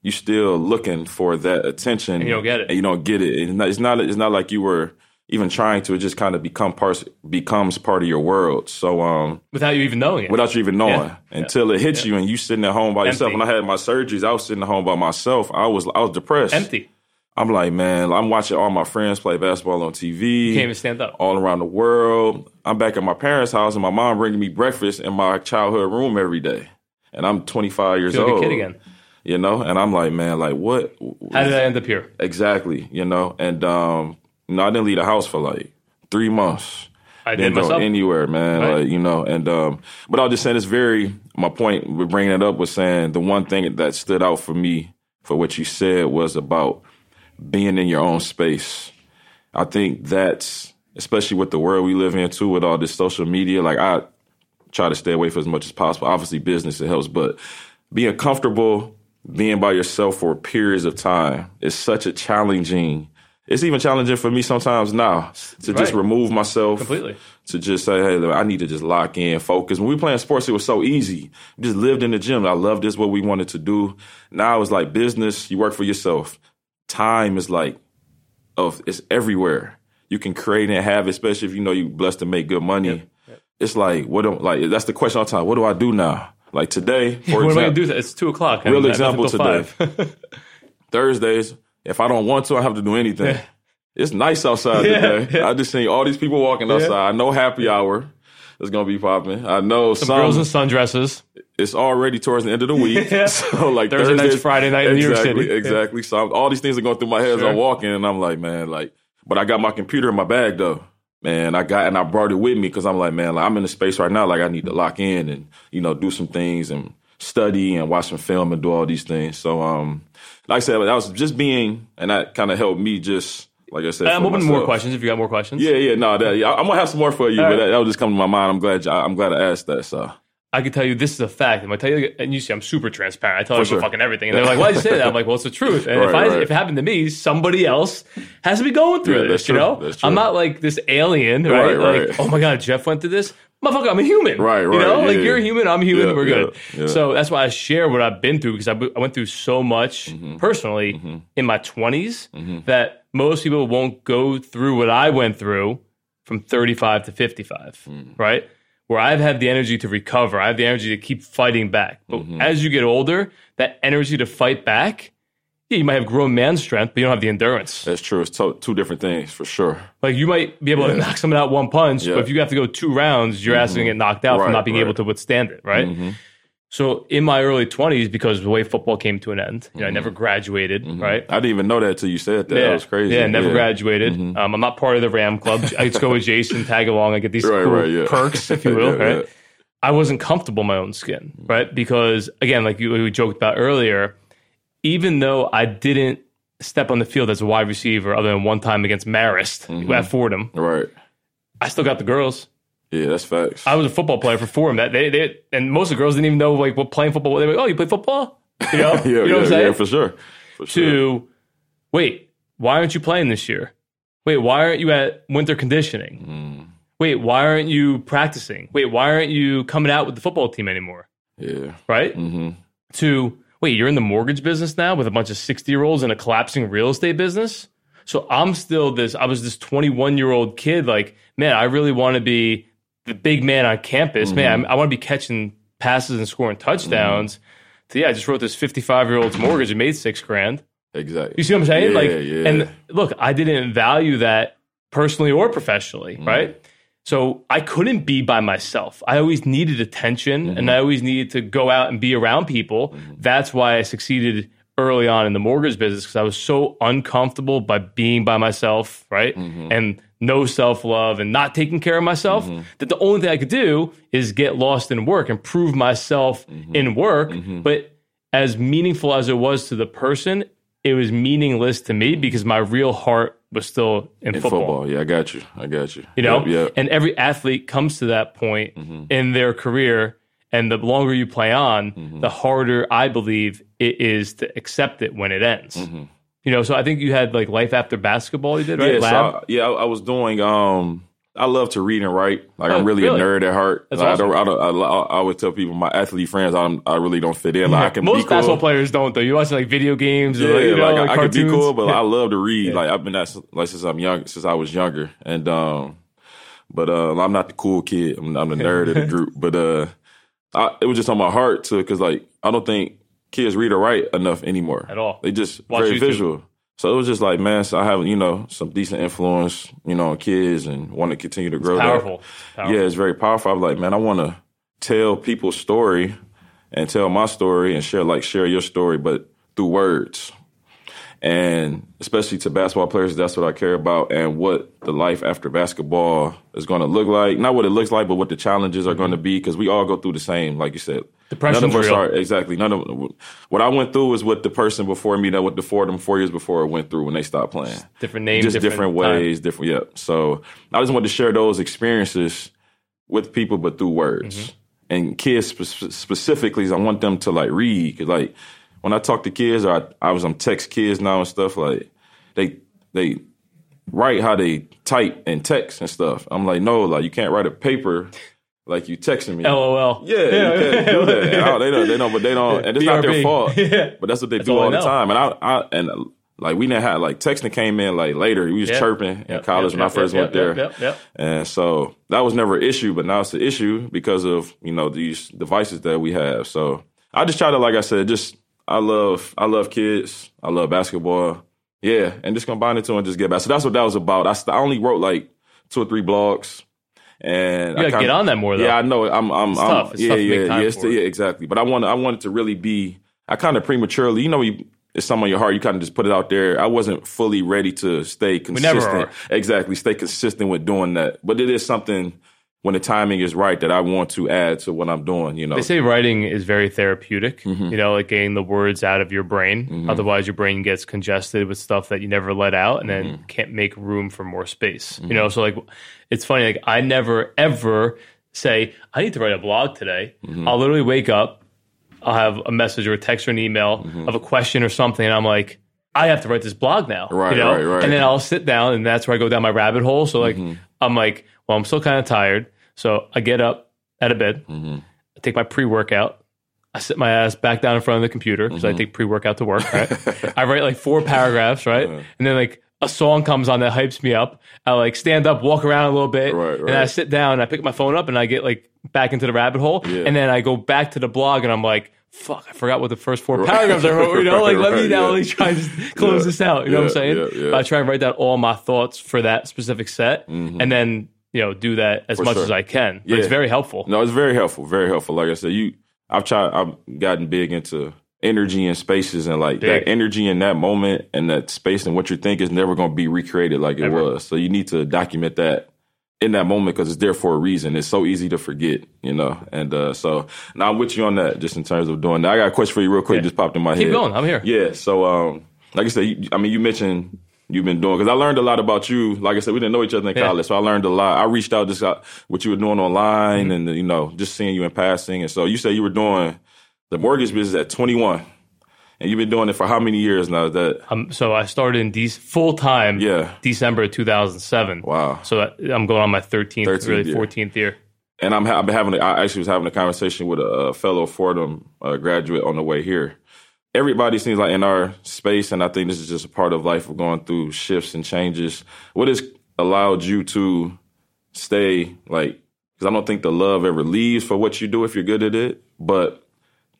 you still looking for that attention. And you don't get it. And you don't get it. It's not it's not, it's not like you were even trying to. It just kind of become parts becomes part of your world. So um Without you even knowing it. without you even knowing Yeah. until it hits you and you sitting at home by yourself. Empty. When I had my surgeries, I was sitting at home by myself. I was I was depressed. Empty. I'm like, man, I'm watching all my friends play basketball on TV. Can't even stand up. all around the world. I'm back at my parents' house and my mom bringing me breakfast in my childhood room every day. And I'm 25 years Feel like a old. kid again. You know, and I'm like, man, like what? How did I end up here? Exactly, you know, and um, you know, I didn't leave the house for like three months. I did Didn't go anywhere, man. Right. Like you know, and um, but I was just saying, it's very. My point with bringing it up was saying the one thing that stood out for me for what you said was about being in your own space. I think that's especially with the world we live in too, with all this social media. Like I try to stay away for as much as possible. Obviously, business it helps, but being comfortable being by yourself for periods of time is such a challenging. It's even challenging for me sometimes now to just remove myself Completely. to just say, hey, look, I need to just lock in, focus. When we were playing sports, it was so easy. We just lived in the gym. I loved this, what we wanted to do. Now it's like business. You work for yourself. Time is like, of it's everywhere. You can create and have, especially if you know you're blessed to make good money. It's like, what do like? That's the question all the time. What do I do now? Like today, [laughs] for I example, to do? It's 2 o'clock. Real I- example today. [laughs] Thursdays, if I don't want to, I have to do anything. It's nice outside Yeah, today. yeah. I just seen all these people walking outside. I know happy hour is gonna be popping. I know some, Girls in sundresses. it's already towards the end of the week. [laughs] Yeah. So like Thursday Thursdays- Friday night in New York City. Exactly. So I'm, all these things are going through my head as I'm walking, and I'm like, man, like, but I got my computer in my bag though. Man, I got and I brought it with me because I'm like, man, like, I'm in a space right now, like I need to lock in and you know do some things and study and watch some film and do all these things. So, um, like I said, that was just being, and that kind of helped me just, like I said, I'm open to more questions if you got more questions. Yeah, yeah, no, that, yeah, I'm gonna have some more for you, All but right. that, was just coming to my mind. I'm glad, you- I'm glad I asked that. So, I could tell you this is a fact. And I tell you, and you see, I'm super transparent. I tell people sure. fucking everything, and they're like, "Why did you say that?" I'm like, "Well, it's the truth." And if I right. if it happened to me, somebody else has to be going through Yeah, this. You know, I'm not like this alien, right? Right, like, right. oh my god, Jeff went through this. Motherfucker, I'm a human. Right, right. You right, know, like yeah. you're a human, I'm human, Yeah, we're good. yeah, yeah. So that's why I share what I've been through because I, I went through so much Mm-hmm. personally in my 20s that most people won't go through what I went through from 35 to 55, Mm. right? Where I've had the energy to recover, I have the energy to keep fighting back. But Mm-hmm. as you get older, that energy to fight back, yeah, you might have grown man strength, but you don't have the endurance. That's true. It's to- two different things for sure. Like you might be able to knock someone out one punch, Yeah. but if you have to go two rounds, your ass is gonna get knocked out from Right, not being able to withstand it, right? Mhm. So in my early 20s, because the way football came to an end, you know, I never graduated, right? I didn't even know that until you said that. Yeah. That was crazy. Yeah, never graduated. Um, I'm not part of the Ram Club. [laughs] I just go with Jason, tag along. I get these Right, cool right, yeah. perks, if [laughs] you will. Yeah, right? yeah. I wasn't comfortable in my own skin, right? Because again, like you, we joked about earlier, even though I didn't step on the field as a wide receiver, other than one time against Marist Mm-hmm. at Fordham, Right. I still got the girls. Yeah, that's facts. I was a football player for Fordham. That they, they and most of the girls didn't even know like what playing football. They were like, "Oh, you play football?" You know, [laughs] yeah, you know yeah, what I'm saying? yeah, for sure. For sure. to wait, why aren't you playing this year? Wait, why aren't you at winter conditioning? Mm, Wait, why aren't you practicing? Wait, why aren't you coming out with the football team anymore? yeah. Right? hmm To wait, you're in the mortgage business now with a bunch of 60 year olds in a collapsing real estate business? So I'm still this, I was this 21 year old kid, like, man, I really want to be the big man on campus. Man, I, I want to be catching passes and scoring touchdowns. So yeah, I just wrote this 55 year old's mortgage and made six grand. Exactly. You see what I'm saying? Yeah, like, yeah. and look, I didn't value that personally or professionally, Mm-hmm. right? So I couldn't be by myself. I always needed attention Mm-hmm. and I always needed to go out and be around people. That's why I succeeded early on in the mortgage business because I was so uncomfortable by being by myself, right? Mm-hmm. And no self love and not taking care of myself. Mm-hmm. That the only thing I could do is get lost in work and prove myself Mm-hmm. in work. Mm-hmm. But as meaningful as it was to the person, it was meaningless to me mm-hmm. because my real heart was still in, In football. football. Yeah, I got you. I got you. You know, Yep, yep. and every athlete comes to that point in their career, and the longer you play on, the harder I believe it is to accept it when it ends. You know, so I think you had like life after basketball. You did right, Yeah, so. I, yeah, I, I was doing. Um, I love to read and write. Like Oh, I'm really, really? a nerd at heart. Like, awesome. I don't. I, don't I, I would tell people, my athlete friends, I'm, I really don't fit in. Like I can Most be cool. basketball players don't though. You watch like video games, or, Yeah, like, you know, like, like I, can be cool, but Yeah. I love to read. Like I've been that like since I'm young, since I was younger, and um, but uh, I'm not the cool kid. I'm, I'm the nerd of the [laughs] group. But uh, I, it was just on my heart too, because like I don't think kids read or write enough anymore At all. They just Watch very YouTube. visual. So it was just like, man, so I have you know some decent influence, you know, on kids and want to continue to grow. that. powerful. powerful. Yeah, it's very powerful. I'm like, man, I want to tell people's story and tell my story and share like share your story, but through words. And especially to basketball players, that's what I care about and what the life after basketball is going to look like. Not what it looks like, but what the challenges are going to be because we all go through the same, like you said. Depression's None of us real. are exactly. None of what I went through is what the person before me that what the four them four years before went through when they stopped playing Different names, just different, time. ways, different. Yeah. So I just wanted to share those experiences with people, but through words. Mm-hmm. And kids spe- specifically, I want them to like read. Cause like when I talk to kids, or I, I was on text kids now and stuff. Like they they write how they type and text and stuff. I'm like, no, like you can't write a paper like you texting me. LOL. Yeah, you can't do that. [laughs] I- they don't, they don't, but they don't, and it's not their fault. [laughs] Yeah. But that's what they do all all the time. And I, I, and like we didn't have like texting came in like later. We was Yeah. chirping in Yep, college yep, when I first yep, went yep, there, Yep, yep, and so that was never an issue. But now it's an issue because of you know these devices that we have. So I just try to, like I said, just I love, I love kids. I love basketball. Yeah, and just combine the two and just get back. So that's what that was about. I, st- I only wrote like two or three blogs. And You gotta kinda- get on that more though. yeah, I know. I'm. I'm. It's I'm tough. It's yeah, yeah, yeah, yeah, exactly. But I want. I wanted to really be. I kind of prematurely, you know, you, it's something on your heart. You kind of just put it out there. I wasn't fully ready to stay never consistent. Exactly, stay consistent with doing that. But it is something when the timing is right that I want to add to what I'm doing. You know, They say writing is very therapeutic, Mm-hmm. you know, like getting the words out of your brain. Otherwise, your brain gets congested with stuff that you never let out and then Mm-hmm. can't make room for more space. You know, so like it's funny, like I never ever say, I need to write a blog today, I'll literally wake up, I'll have a message or a text or an email of a question or something, and I'm like, I have to write this blog now. Right, you know? right, right. And then I'll sit down, and that's where I go down my rabbit hole. So, like, Mm-hmm. I'm like, well, I'm still kind of tired. So I get up out of bed, Mm-hmm. I take my pre workout. I sit my ass back down in front of the computer because Mm-hmm. I take pre workout to work, right? [laughs] I write like four paragraphs, right? Uh-huh. And then like a song comes on that hypes me up. I like stand up, walk around a little bit, Right, and I sit down. And I pick my phone up and I get like back into the rabbit hole. Yeah. And then I go back to the blog and I'm like, fuck, I forgot what the first four paragraphs I wrote. You know, Right, [laughs] like let me right, now yeah. at least try to close Yeah, this out. You know what I'm saying? I try and write down all my thoughts for that specific set, and then you know do that as. For much sure. as I can. But Yeah. it's very helpful. No, it's very helpful. Very helpful. Like I said, you, I've tried. I've gotten big into energy and spaces, and like Big. that energy in that moment and that space and what you think is never going to be recreated like it Ever. was. So you need to document that in that moment because it's there for a reason. It's so easy to forget, you know. And uh, so now I'm with you on that, just in terms of doing that. I got a question for you, real quick. Yeah. Just popped in my Keep head. Keep going. I'm here. Yeah. So, um, like I said, you, I mean, you mentioned you've been doing because I learned a lot about you. Like I said, we didn't know each other in Yeah. college, so I learned a lot. I reached out just got what you were doing online, and you know, just seeing you in passing. And so you said you were doing the mortgage business at 21, and you've been doing it for how many years now? Is That Um, so I started in de- full time, Yeah. December of 2007. wow. So I'm going on my 13th, 13th really year. 14th year. And I'm ha- I've been having a, I actually was having a conversation with a, a fellow Fordham uh, graduate on the way here. Everybody seems like in our space, and I think this is just a part of life of going through shifts and changes. What has allowed you to stay like? Because I don't think the love ever leaves for what you do if you're good at it, but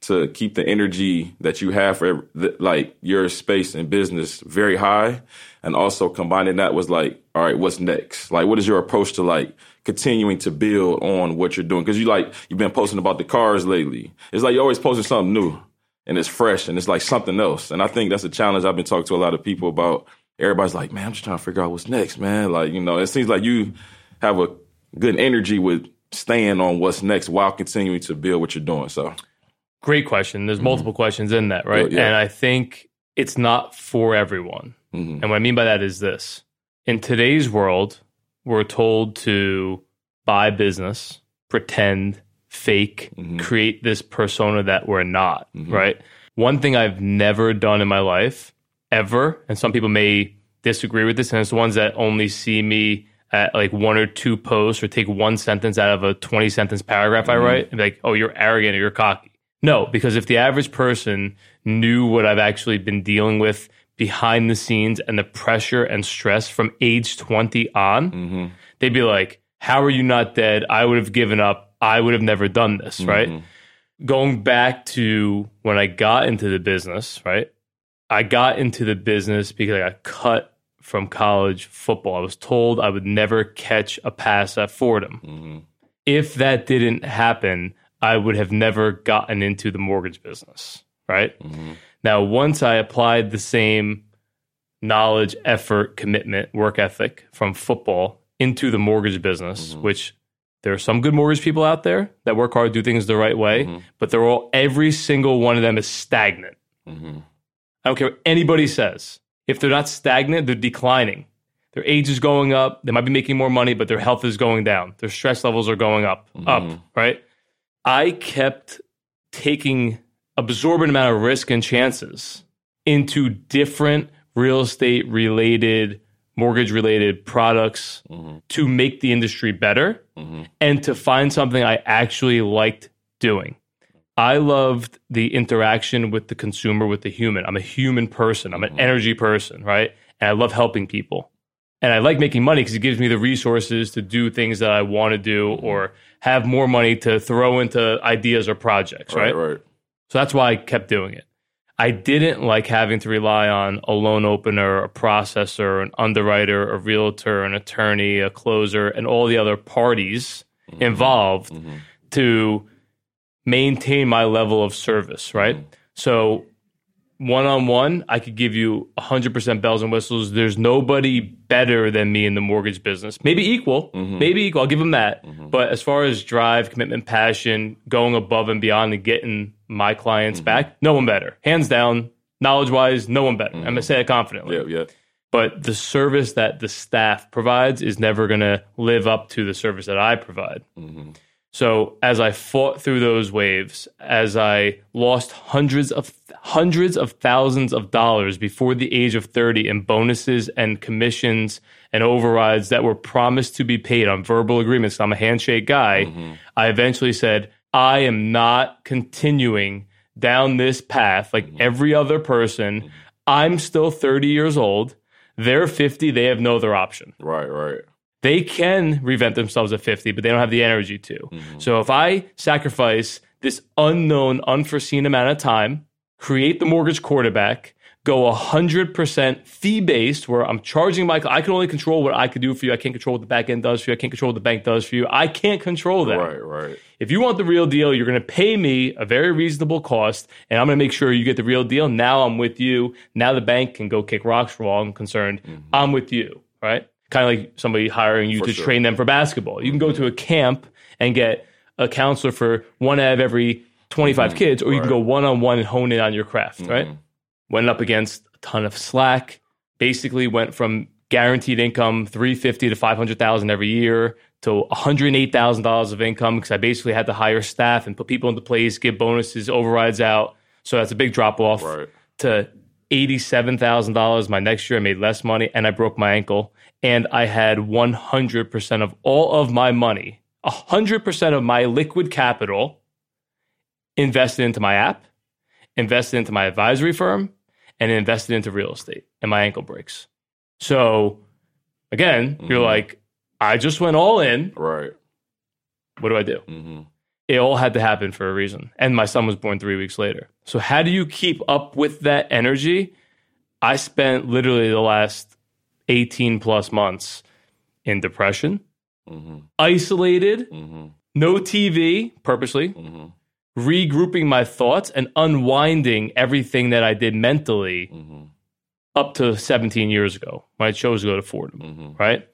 to keep the energy that you have for every, like your space and business very high and also combining that was like all right what's next like what is your approach to like continuing to build on what you're doing because you like you've been posting about the cars lately it's like you're always posting something new and it's fresh and it's like something else and i think that's a challenge i've been talking to a lot of people about everybody's like man i'm just trying to figure out what's next man like you know it seems like you have a good energy with staying on what's next while continuing to build what you're doing so Great question. There's multiple questions in that, right? Mm-hmm. Yeah, yeah. And I think it's not for everyone. Mhm. And what I mean by that is this in today's world, we're told to buy business, pretend, fake, Mm-hmm. create this persona that we're not, mm-hmm. right? One thing I've never done in my life, ever, and some people may disagree with this, and it's the ones that only see me at like one or two posts or take one sentence out of a 20 sentence paragraph I mm-hmm. write and be like, oh, you're arrogant or you're cocky. No, because if the average person knew what I've actually been dealing with behind the scenes and the pressure and stress from age 20 on, mm-hmm. they'd be like, How are you not dead? I would have given up. I would have never done this, mm-hmm. right? Going back to when I got into the business, right? I got into the business because I got cut from college football. I was told I would never catch a pass at Fordham. Mm-hmm. If that didn't happen, I would have never gotten into the mortgage business, right? Mm-hmm. Now, once I applied the same knowledge, effort, commitment, work ethic from football into the mortgage business, which there are some good mortgage people out there that work hard, do things the right way, mm-hmm. but they're all every single one of them is stagnant. Mm-hmm. I don't care what anybody says. If they're not stagnant, they're declining. Their age is going up. They might be making more money, but their health is going down. Their stress levels are going up, mm-hmm. up, right? I kept taking absorbent amount of risk and chances into different real estate related, mortgage related products mm-hmm. to make the industry better mm-hmm. and to find something I actually liked doing. I loved the interaction with the consumer, with the human. I'm a human person. I'm an mm-hmm. energy person, right? And I love helping people. And I like making money because it gives me the resources to do things that I want to do or have more money to throw into ideas or projects, right? right right So that's why I kept doing it. I didn't like having to rely on a loan opener, a processor, an underwriter, a realtor, an attorney, a closer, and all the other parties mm-hmm. involved mm-hmm. to maintain my level of service, right? Mm-hmm. So one on one, I could give you 100% bells and whistles. There's nobody better than me in the mortgage business. Maybe equal, mm-hmm. maybe equal. I'll give them that. Mm-hmm. But as far as drive, commitment, passion, going above and beyond and getting my clients mm-hmm. back, no one better. Hands down, knowledge wise, no one better. I'm going to say that confidently. yeah yeah But the service that the staff provides is never going to live up to the service that I provide. So as I fought through those waves, as I lost hundreds of hundreds of thousands of dollars before the age of 30 in bonuses and commissions and overrides that were promised to be paid on verbal agreements, I'm a handshake guy. Mm-hmm. I eventually said, I am not continuing down this path like mm-hmm. every other person. Mm-hmm. I'm still 30 years old. They're 50. They have no other option Right, right. They can revent themselves at 50, but they don't have the energy to. Mm-hmm. So if I sacrifice this unknown, unforeseen amount of time, create the mortgage quarterback, go 100% fee based, where I'm charging my, I can only control what I can do for you. I can't control what the back end does for you. I can't control what the bank does for you. I can't control that. Right, right. If you want the real deal, you're going to pay me a very reasonable cost, and I'm going to make sure you get the real deal. Now I'm with you. Now the bank can go kick rocks for all I'm concerned. Mm-hmm. I'm with you, right? Kind of like somebody hiring you For to sure. train them for basketball. You can go to a camp and get a counselor for one out of every 25 kids, or you can go one on one and hone in on your craft, right? Mhm. Went up against a ton of slack. Basically, went from guaranteed income 350 to 500,000 every year to $108,000 of income because I basically had to hire staff and put people into place, give bonuses, overrides out. So that's a big drop off Right. to $87,000 my next year. I made less money and I broke my ankle. And I had 100% of all of my money, 100% of my liquid capital invested into my app, invested into my advisory firm, and invested into real estate. And my ankle breaks. So again, you're Mhm. like, I just went all in. Right. What do I do? hmm it all had to happen for a reason. And my son was born three weeks later. So, how do you keep up with that energy? I spent literally the last 18 plus months in depression, hmm isolated, hmm no TV, purposely, hmm regrouping my thoughts and unwinding everything that I did mentally hmm up to 17 years ago. When I chose to go to Fordham, hmm right?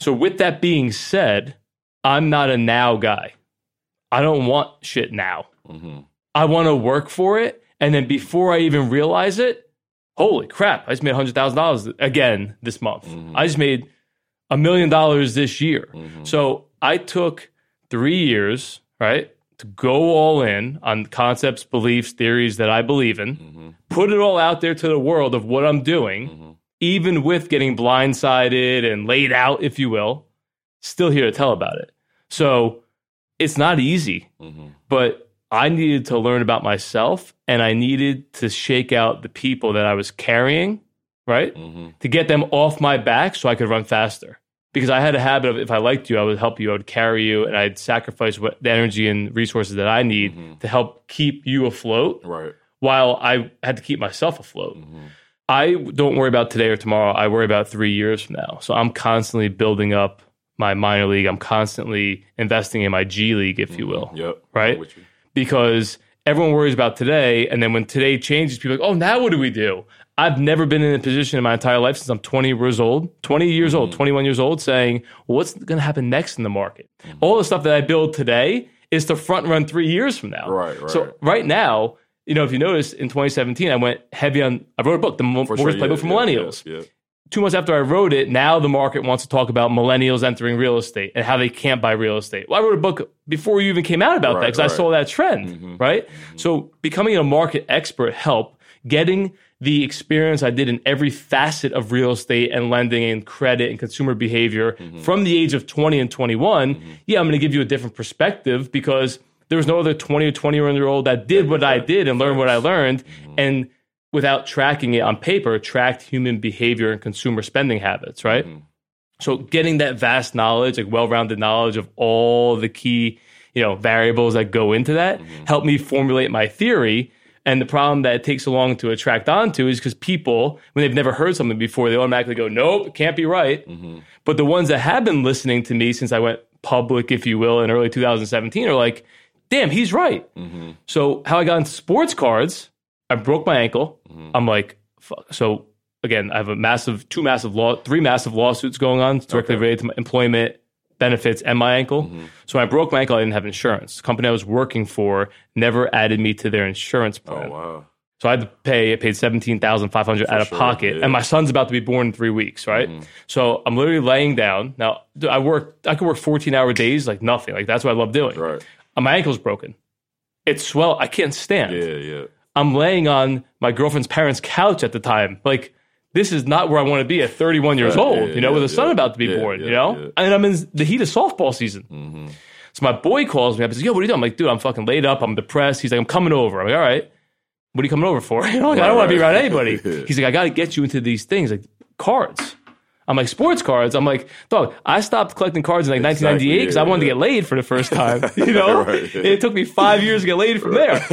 So, with that being said, I'm not a now guy. I don't want shit now. hmm I want to work for it. And then before I even realize it, holy crap, I just made $100,000 again this month. Mhm. I just made a million dollars this year. Mhm. So I took three years, right, to go all in on concepts, beliefs, theories that I believe in, hmm put it all out there to the world of what I'm doing, hmm even with getting blindsided and laid out, if you will, still here to tell about it. So it's not easy hmm but I needed to learn about myself and I needed to shake out the people that I was carrying, right? hmm To get them off my back so I could run faster. Because I had a habit of if I liked you, I would help you, I would carry you, and I'd sacrifice what the energy and resources that I need Mhm. to help keep you afloat Right. while I had to keep myself afloat. hmm I don't worry about today or tomorrow. I worry about three years from now. So I'm constantly building up my minor league. I'm constantly investing in my G League, if you will Yep. Right? I'm with you. because everyone worries about today. And then when today changes, people are like, oh, now what do we do? I've never been in a position in my entire life since I'm 20 years old, 20 years old, mm-hmm. 21 years old, saying, well, what's going to happen next in the market? Mm-hmm. All the stuff that I build today is to front run three years from now. Right, right. So right now, you know, if you notice in 2017, I went heavy on, I wrote a book, The For Mortgage sure, Playbook yeah, for Millennials Yeah, yeah. Two months after I wrote it, now the market wants to talk about millennials entering real estate and how they can't buy real estate. Well, I wrote a book before you even came out about that Right, because I saw that trend, Mhm. right? So becoming a market expert helped getting the experience I did in every facet of real estate and lending and credit and consumer behavior Mm-hmm. from the age of 20 and 21. Yeah, I'm going to give you a different perspective because there was no other 20 or 21 year old that did what I did and learned what I learned. Mm-hmm. And without tracking it on paper, tracked human behavior and consumer spending habits, right? Mm-hmm. So getting that vast knowledge, like well-rounded knowledge of all the key, you know, variables that go into that Mm-hmm. helped me formulate my theory. And the problem that it takes so long to attract onto is because people, when they've never heard something before, they automatically go, nope, it can't be right. Mm-hmm. But the ones that have been listening to me since I went public, if you will, in early 2017 are like, damn, he's right. Mm-hmm. So how I got into sports cards, I broke my ankle. Mm-hmm. I'm like, fuck. So again, I have a massive, two massive law, three massive lawsuits going on directly Okay. related to my employment benefits and my ankle. Mm-hmm. So when I broke my ankle, I didn't have insurance. The company I was working for never added me to their insurance Oh plan. wow. So I had to pay. I paid seventeen thousand five hundred out of sure, pocket, yeah. and my son's about to be born in three weeks, right? So I'm literally laying down. Now I work. I could work fourteen hour days like nothing. Like that's what I love doing. Right. My ankle's broken. It's swell. I can't stand. Yeah, yeah. I'm laying on my girlfriend's parents' couch at the time. Like, this is not where I want to be at 31 years Right, old, yeah, you know, yeah, with a son about to be born, you know? Mm-hmm. And I'm in the heat of softball season. So my boy calls me up and says, Yo, what are you doing? I'm like, dude, I'm fucking laid up. I'm depressed. He's like, I'm coming over. I'm like, all right. What are you coming over for? [laughs] You know, like, I don't want to be around right. anybody. [laughs] He's like, I got to get you into these things, like cards. I'm like, sports cards. I'm like, dog, I stopped collecting cards in like Exactly, 1998 because I wanted to get laid for the first time. [laughs] You know, Right, it took me five years to get laid from there.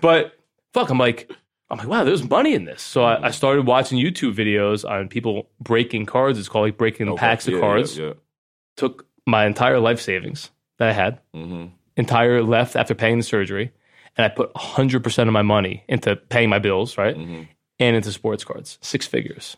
But fuck, I'm like, I'm like, wow, there's money in this. So I, I started watching YouTube videos on people breaking cards. It's called like breaking packs of Yeah, cards. Yeah, yeah. Took my entire life savings that I had, Mm-hmm. entire left after paying the surgery, and I put 100% of my money into paying my bills, right? Mm-hmm. And into sports cards, six figures.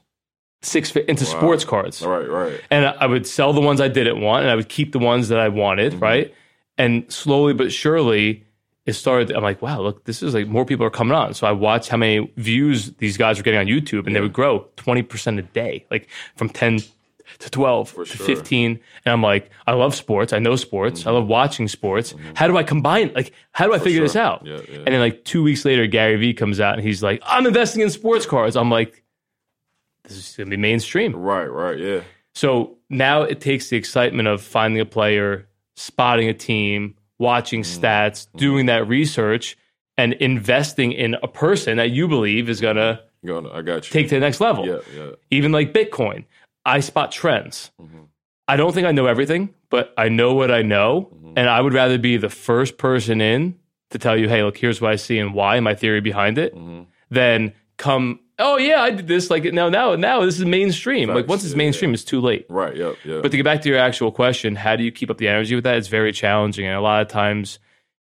Six fi- into sports cards Right, right. and I would sell the ones I didn't want, and I would keep the ones that I wanted, Mm-hmm. right? And slowly but surely, it started. I'm like, wow, look, this is like more people are coming on. So I watched how many views these guys were getting on YouTube, and they would grow 20 percent a day, like from 10 to 12 to sure. 15. And I'm like, I love sports. I know sports. I love watching sports. How do I combine? Like, how do I figure this Mm-hmm. out? Yeah, yeah. And then like two weeks later, Gary Vee comes out and he's like, I'm investing in sports cards. I'm like, this is gonna be mainstream. Right, right. Yeah. So now it takes the excitement of finding a player, spotting a team, watching Mm. stats, doing that research, and investing in a person that you believe is going to gonna I got you. take to the next level. Yeah, yeah. Even like Bitcoin, I spot trends. Mm-hmm. I don't think I know everything, but I know what I know. Mm-hmm. And I would rather be the first person in to tell you, hey, look, here's what I see and why, my theory behind it, Mm-hmm. than come, oh, yeah, I did this. Like, now, now, now this is mainstream. like, once it's yeah, mainstream, it's too late. Right, yep, yeah. But to get back to your actual question, how do you keep up the energy with that? It's very challenging. And a lot of times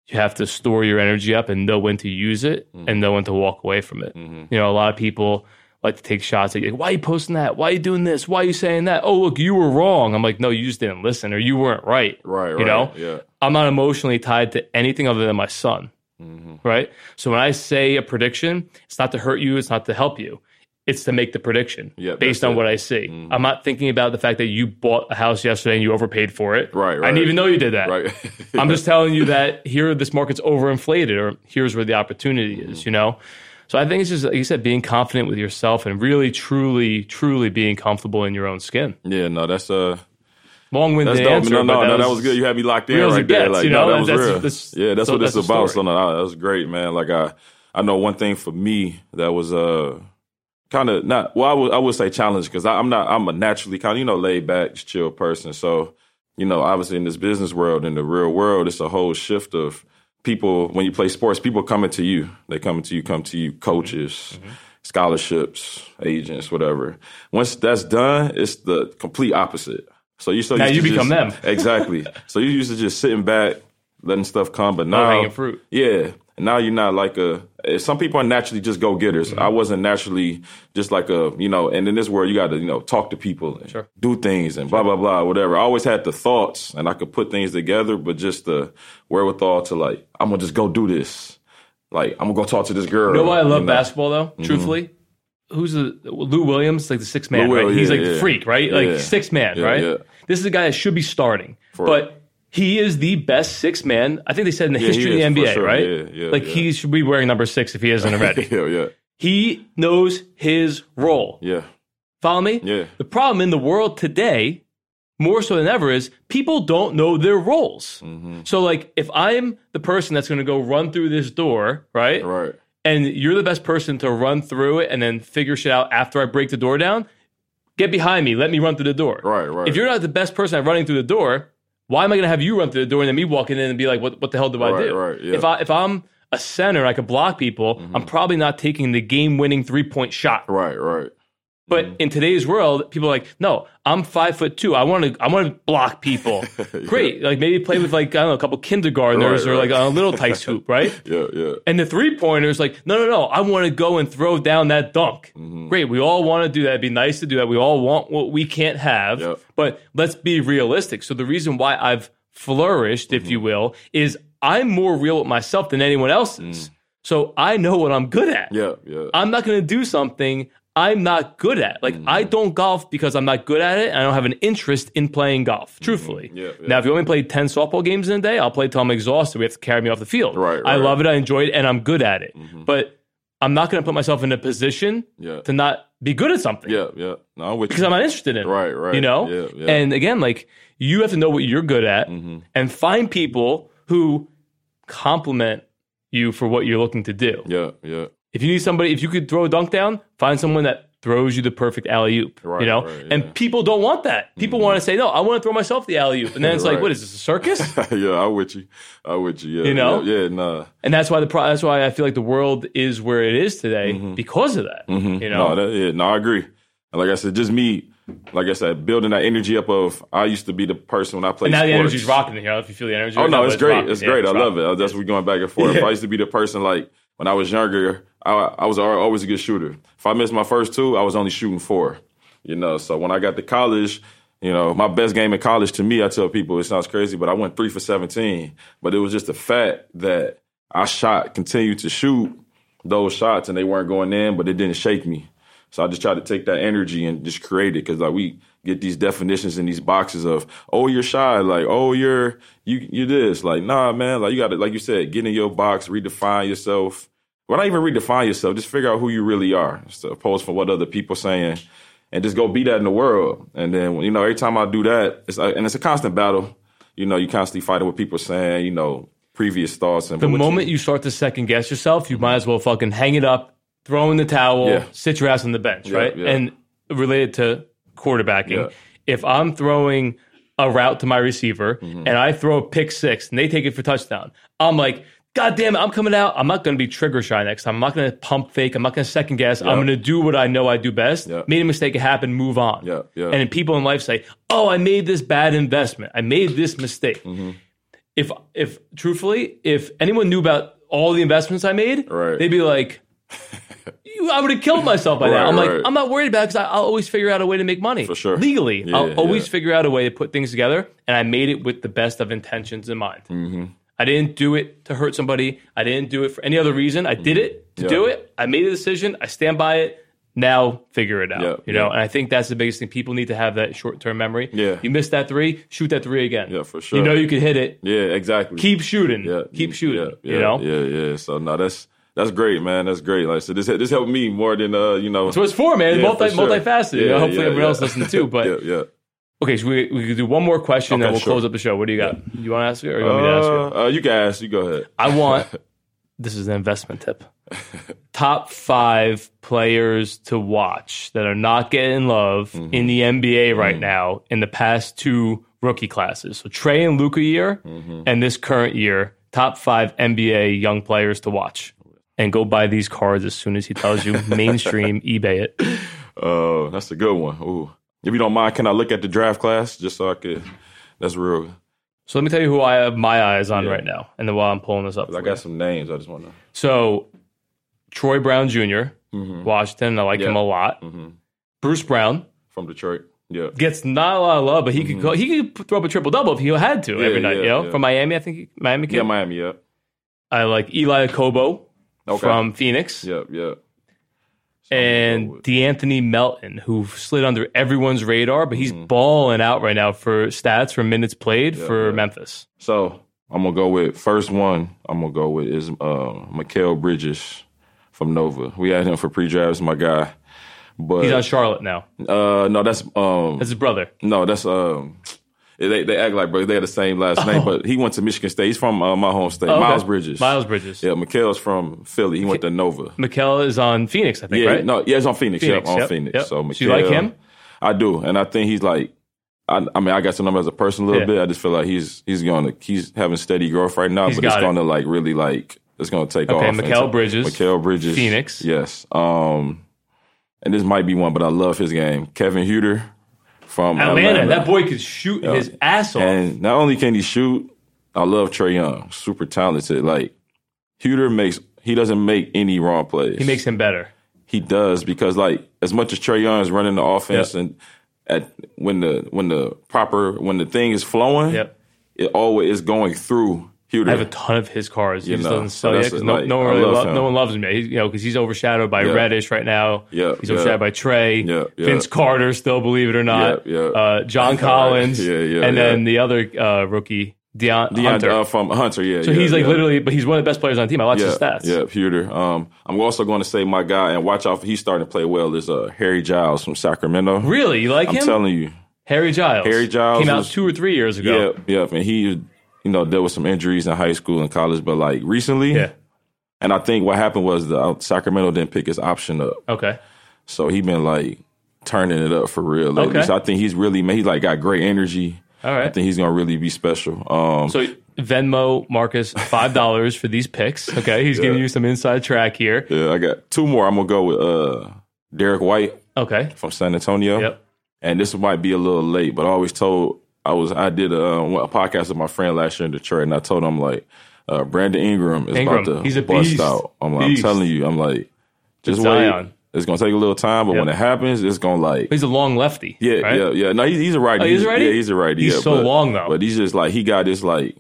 you have to store your energy up and know when to use it Mm-hmm. and know when to walk away from it. You know, a lot of people like to take shots at you. Like, Why are you posting that? Why are you doing this? Why are you saying that? Oh, look, you were wrong. I'm like, no, you just didn't listen or you weren't right. right, right. You know, Yeah. I'm not emotionally tied to anything other than my son. Mm-hmm. Right. So when I say a prediction, it's not to hurt you, it's not to help you. It's to make the prediction Yeah, based on it. what I see. I'm not thinking about the fact that you bought a house yesterday and you overpaid for it. Right, I didn't even know you did that. Right. [laughs] I'm just telling you that here this market's overinflated or here's where the opportunity Mm-hmm. is, you know? So I think it's just like you said, being confident with yourself and really, truly, truly being comfortable in your own skin. yeah, no, that's uh Long winded That's answer. no, no, but no, that was good. You had me locked in right there. gets, Like, you no, know? that was That's- real. that's- yeah, that's so what it's that's the about. So no, that was great, man. Like I, I know one thing for me that was uh kind of not. Well, I would I would say challenge because I'm not. I'm a naturally kind of you know laid back, chill person. So you know, obviously in this business world, in the real world, it's a whole shift of people. When you play sports, people coming to you. They coming to you. Come to you. Coaches. Mm-hmm. Scholarships, agents, whatever. Once that's done, it's the complete opposite. So you so Now used you to become just- them. [laughs] exactly. So you used to just sitting back, letting stuff come, but now hanging fruit. Yeah, and now you're not like a. eh, Some people are naturally just go getters. Mm-hmm. I wasn't naturally just like a you know. And in this world, you got to you know talk to people, and Sure. do things, and blah blah blah, whatever. I always had the thoughts, and I could put things together, but just the wherewithal to like, I'm gonna just go do this. Like I'm gonna go talk to this girl. You know why I love know? basketball though? Truthfully, who's the Lou Williams? Like the six man. Lou right? Will, He's yeah, like the yeah. freak, right? Like Yeah. six man, right? This is a guy that should be starting, but he is the best six man. I think they said in the he history is, of the NBA, sure. right? Like he should be wearing number six if he isn't already. [laughs] yeah, yeah, he knows his role. yeah, Follow me? yeah. The problem in the world today, more so than ever, is people don't know their roles. Mm-hmm. So, like, if I'm the person that's going to go run through this door, right? Right. And you're the best person to run through it and then figure shit out after I break the door down, get behind me. Let me run through the door. Right, right. If you're not the best person at running through the door, why am I going to have you run through the door and then me walking in and be like, what, what the hell do I Right, do? right, yeah. Mm-hmm. If I if I'm a center, I could block people. I'm probably not taking the game winning three point shot. Right, right. But Mm-hmm. in today's world, people are like, no, I'm five foot two. I want to, I want to block people. [laughs] Great, like maybe play with like I don't know, a couple kindergartners Right, or like right. on a little tight [laughs] hoop, right? Yeah, yeah. And the three pointers, like, no, no, no, I want to go and throw down that dunk. Mm-hmm. Great, we all want to do that. It'd be nice to do that. We all want what we can't have. Yep. But let's be realistic. So the reason why I've flourished, if Mm-hmm. you will, is I'm more real with myself than anyone else Mm. is. So I know what I'm good at. Yeah, yeah. I'm not going to do something I'm not good at. Like I mm-hmm. don't golf because I'm not good at it. And I don't have an interest in playing golf. Mm-hmm. Truthfully. Yeah, yeah. Now, if you only play ten softball games in a day, I'll play till I'm exhausted. We have to carry me off the field. Right, right. I love it. I enjoy it, and I'm good at it. Mm-hmm. But I'm not going to put myself in a position Yeah. to not be good at something yeah, yeah. No, because you. I'm not interested in it. Right, right. You know? Yeah, yeah. And again, like you have to know what you're good at and find people who compliment you for what you're looking to do. yeah, yeah. If you need somebody, if you could throw a dunk down, find someone that throws you the perfect alley oop. Right, you know? right, And people don't want that. People want to say, no, I want to throw myself the alley oop. And then it's like, what is this, a circus? [laughs] yeah, I'm with you. I'm with you. Yeah, You know? Yeah, yeah nah. and that's why the pro- that's why I feel like the world is where it is today because of that. You know? Mm-hmm. No, that, yeah, no, I agree. And like I said, just me, like I said, building that energy up of I used to be the person when I played now the sports. energy's rocking. You know, if you feel the energy. Oh right no, now, it's great. It's Yeah, great. I love rocking. it. That's what we're going back and forth. If I used to be the person like when I was younger, I, I was always a good shooter. If I missed my first two, I was only shooting four. You know, so when I got to college, you know, my best game in college to me, I tell people it sounds crazy, but I went three for seventeen. But it was just the fact that I shot, continued to shoot those shots, and they weren't going in, but it didn't shake me. So I just tried to take that energy and just create it because like we get these definitions in these boxes of oh you're shy like oh you're you you this like nah man like you got to like you said get in your box redefine yourself well not even redefine yourself just figure out who you really are as opposed from what other people saying and just go be that in the world and then you know every time I do that it's like, and it's a constant battle you know you constantly fighting with people saying you know previous thoughts and The what moment you start to second guess yourself, you might as well fucking hang it up, throw in the towel, Yeah. sit your ass on the bench, Yeah, right? yeah. And related to quarterbacking, if I'm throwing a route to my receiver Mm-hmm. and I throw a pick six and they take it for touchdown, I'm like, God damn it, I'm coming out. I'm not going to be trigger shy next time. I'm not going to pump fake. I'm not going to second guess. I'm going to do what I know I do best. Yeah. Made a mistake, it happened, move on. Yeah, yeah. And then people in life say, Oh, I made this bad investment. I made this mistake. Mm-hmm. If, if truthfully, if anyone knew about all the investments I made, Right. they'd be like, [laughs] I would have killed myself by now. I'm like, right. I'm not worried about it because I'll always figure out a way to make money. For sure. Legally. Yeah, I'll always figure out a way to put things together. And I made it with the best of intentions in mind. Mm-hmm. I didn't do it to hurt somebody. I didn't do it for any other reason. I did it to Yeah. do it. I made a decision. I stand by it. Now figure it out. Yeah, you know, yeah. and I think that's the biggest thing. People need to have that short term memory. Yeah. You missed that three, shoot that three again. Yeah, for sure. You know you can hit it. yeah exactly Keep shooting. Yeah, Keep shooting. Yeah, you know? yeah, yeah. So no, that's that's great, man. That's great. Like so, this this helped me more than uh, you know. That's what it's for, man. Yeah, Multi for sure. multifaceted. you know, hopefully yeah, everyone yeah. else listening too. But [laughs] yeah, yeah. Okay, so we we could do one more question, Okay, then we'll sure. close up the show. What do you got? You want to ask it, or you want me to ask you? Uh, uh, you guys, you go ahead. I want. [laughs] This is an investment tip. Top five players to watch that are not getting love Mm-hmm. in the NBA right now in the past two rookie classes. So Trae and Luka year, Mm-hmm. and this current year. Top five NBA young players to watch. And go buy these cards as soon as he tells you [laughs] mainstream eBay it. Uh, that's a good one. Ooh. If you don't mind, can I look at the draft class just so I could? That's real. So let me tell you who I have my eyes on Yeah. right now, and then while I'm pulling this up, I got you. some names. I just want to. so Troy Brown junior mm-hmm. Washington. I like Yeah. him a lot. Mm-hmm. Bruce Brown from Detroit. Yeah. gets not a lot of love, but he could mm-hmm. go, he could throw up a triple double if he had to every night. yeah, you know, yeah. from Miami, I think he, Miami kid. Yeah, Miami. Yeah. I like Eli Kobo Okay. from Phoenix Yeah, yeah. And gonna De'Anthony Melton, who slid under everyone's radar, but he's Mm-hmm. balling out right now for stats for minutes played for yeah. Memphis. So I'm gonna go with first one. I'm gonna go with is uh, Mikal Bridges from Nova. We had him for pre-drafts, my guy. But He's on Charlotte now. uh, no, that's um, That's his brother. no, that's um, they they act like bro, they had the same last name, but he went to Michigan State. He's from uh, my home state, Oh, okay. Miles Bridges. Miles Bridges. Yeah, Mikal's from Philly. He went to Nova. Mikal is on Phoenix, I think, Yeah, right? no, yeah, he's on Phoenix. Phoenix, yeah, on yep, Phoenix. yep. So, So you like him? I do, and I think he's like. I, I mean, I got to know him as a person a little Yeah. bit. I just feel like he's he's going to he's having steady growth right now, He's but it's it. going to like really like it's going to take Okay, off. Okay, And Bridges, Mikal Bridges, Phoenix. yes. Um, and this might be one, but I love his game. Kevin Huerter from Atlanta, Atlanta. that boy could shoot his ass off. And not only can he shoot, I love Trae Young, super talented. Like Huerter makes he doesn't make any wrong plays. he makes him better. He does because like as much as Trae Young is running the offense Yep. and at when the when the proper when the thing is flowing, Yep. it always is going through Huerter. I have a ton of his cars. He You just know, doesn't sell yet because no, like, no one really love lo- no one loves him. He's, you know, because he's overshadowed by Yeah. Reddish right now. Yeah, he's yeah. overshadowed by Trae. Yeah, yeah. Vince Carter, still believe it or not. Yeah, yeah. Uh, John [laughs] Collins. Yeah, yeah, And yeah. then the other uh, rookie, Deion, Deion, Hunter. uh, from Hunter, yeah. so yeah, he's like yeah. literally, but he's one of the best players on the team. I watch yeah, his stats. Yeah, Huerter. Um, I'm also going to say my guy, and watch out, he's starting to play well, is uh, Harry Giles from Sacramento. Really, you like I'm him? telling you. Harry Giles. Harry Giles came out was- two or three years ago. Yeah, yeah. And he, you know, dealt with some injuries in high school and college, but like recently, Yeah. and I think what happened was the uh, Sacramento didn't pick his option up. Okay. So he been like turning it up for real lately. Okay. So I think he's really, man, he like got great energy. All right. I think he's gonna really be special. Um, So Venmo Marcus five dollars for these picks. Okay, he's giving you some inside track here. yeah, I got two more. I'm gonna go with uh, Derrick White Okay. from San Antonio. Yep. And this might be a little late, but I always told I was I did a, a podcast with my friend last year in Detroit, and I told him like uh, Brandon Ingram is Ingram, about to he's a bust beast. out. I'm, like, I'm telling you, I'm like just wait. Zion. It's gonna take a little time, but when it happens, it's gonna like He's a long lefty. Yeah, right? yeah, yeah. No, he's, he's a righty. Oh, he's a righty? Yeah, he's a righty. He's yeah, so but- long, though. But he's just like he got this like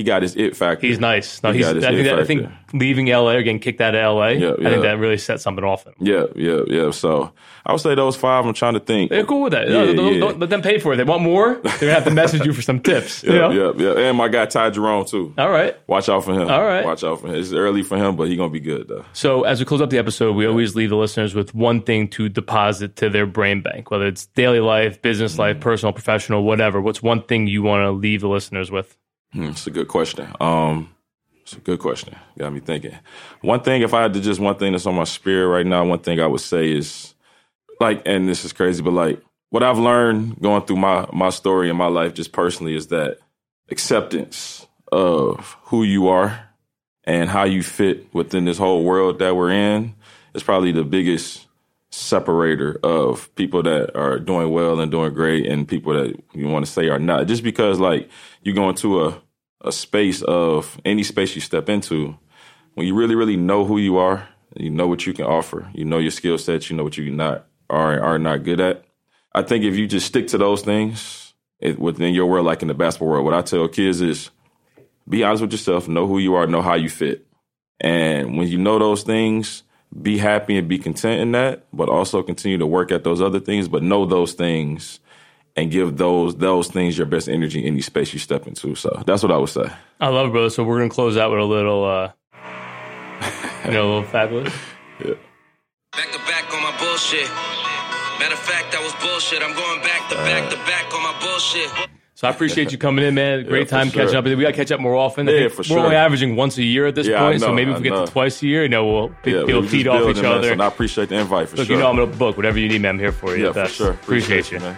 he got his it factor. He's nice. No, He he's. I think, that, I think leaving LA or getting kicked out of LA. Yeah, I think that really set something off him. Yeah, yeah, yeah. So I would say those five. I'm trying to think. They're cool with that. Yeah, No, yeah. let them pay for it. They want more. They're gonna have to message you for some tips. you [laughs] Yeah, know? yeah, yeah. And my guy Ty Jerome too. All right. Watch out for him. All right. Watch out for him. It's early for him, but he's gonna be good though. So as we close up the episode, we always leave the listeners with one thing to deposit to their brain bank, whether it's daily life, business life, Mm. personal, professional, whatever. What's one thing you want to leave the listeners with? Hmm, It's a good question. Um, it's a good question. Got me thinking. One thing, if I had to just one thing that's on my spirit right now, one thing I would say is like, and this is crazy, but like what I've learned going through my my story in my life, just personally, is that acceptance of who you are and how you fit within this whole world that we're in is probably the biggest separator of people that are doing well and doing great and people that you want to say are not. Just because like you go into a, a space of any space you step into, when you really, really know who you are, you know what you can offer, you know your skill sets, you know what you not are are not good at. I think if you just stick to those things it, within your world, like in the basketball world, what I tell kids is be honest with yourself, know who you are, know how you fit. And when you know those things, be happy and be content in that, but also continue to work at those other things, but know those things and give those those things your best energy in any space you step into. So that's what I would say. I love it, brother. So we're gonna close out with a little, uh, [laughs] you know, a little fabulous. Yeah. Back to back on my bullshit. Matter of fact, that was bullshit. I'm going back to back to back on my bullshit. So I appreciate you coming in, man. Great for time sure. catching up. We got to catch up more often. Yeah, for We're sure. only averaging once a year at this Yeah, point, so maybe if I we get know. to twice a year, you know, we'll pick, Yeah, people we just feed off each other. and I appreciate the invite for Look, sure. you know I'm gonna book whatever you need, man. I'm here for you. yeah, for sure. Appreciate, you. man.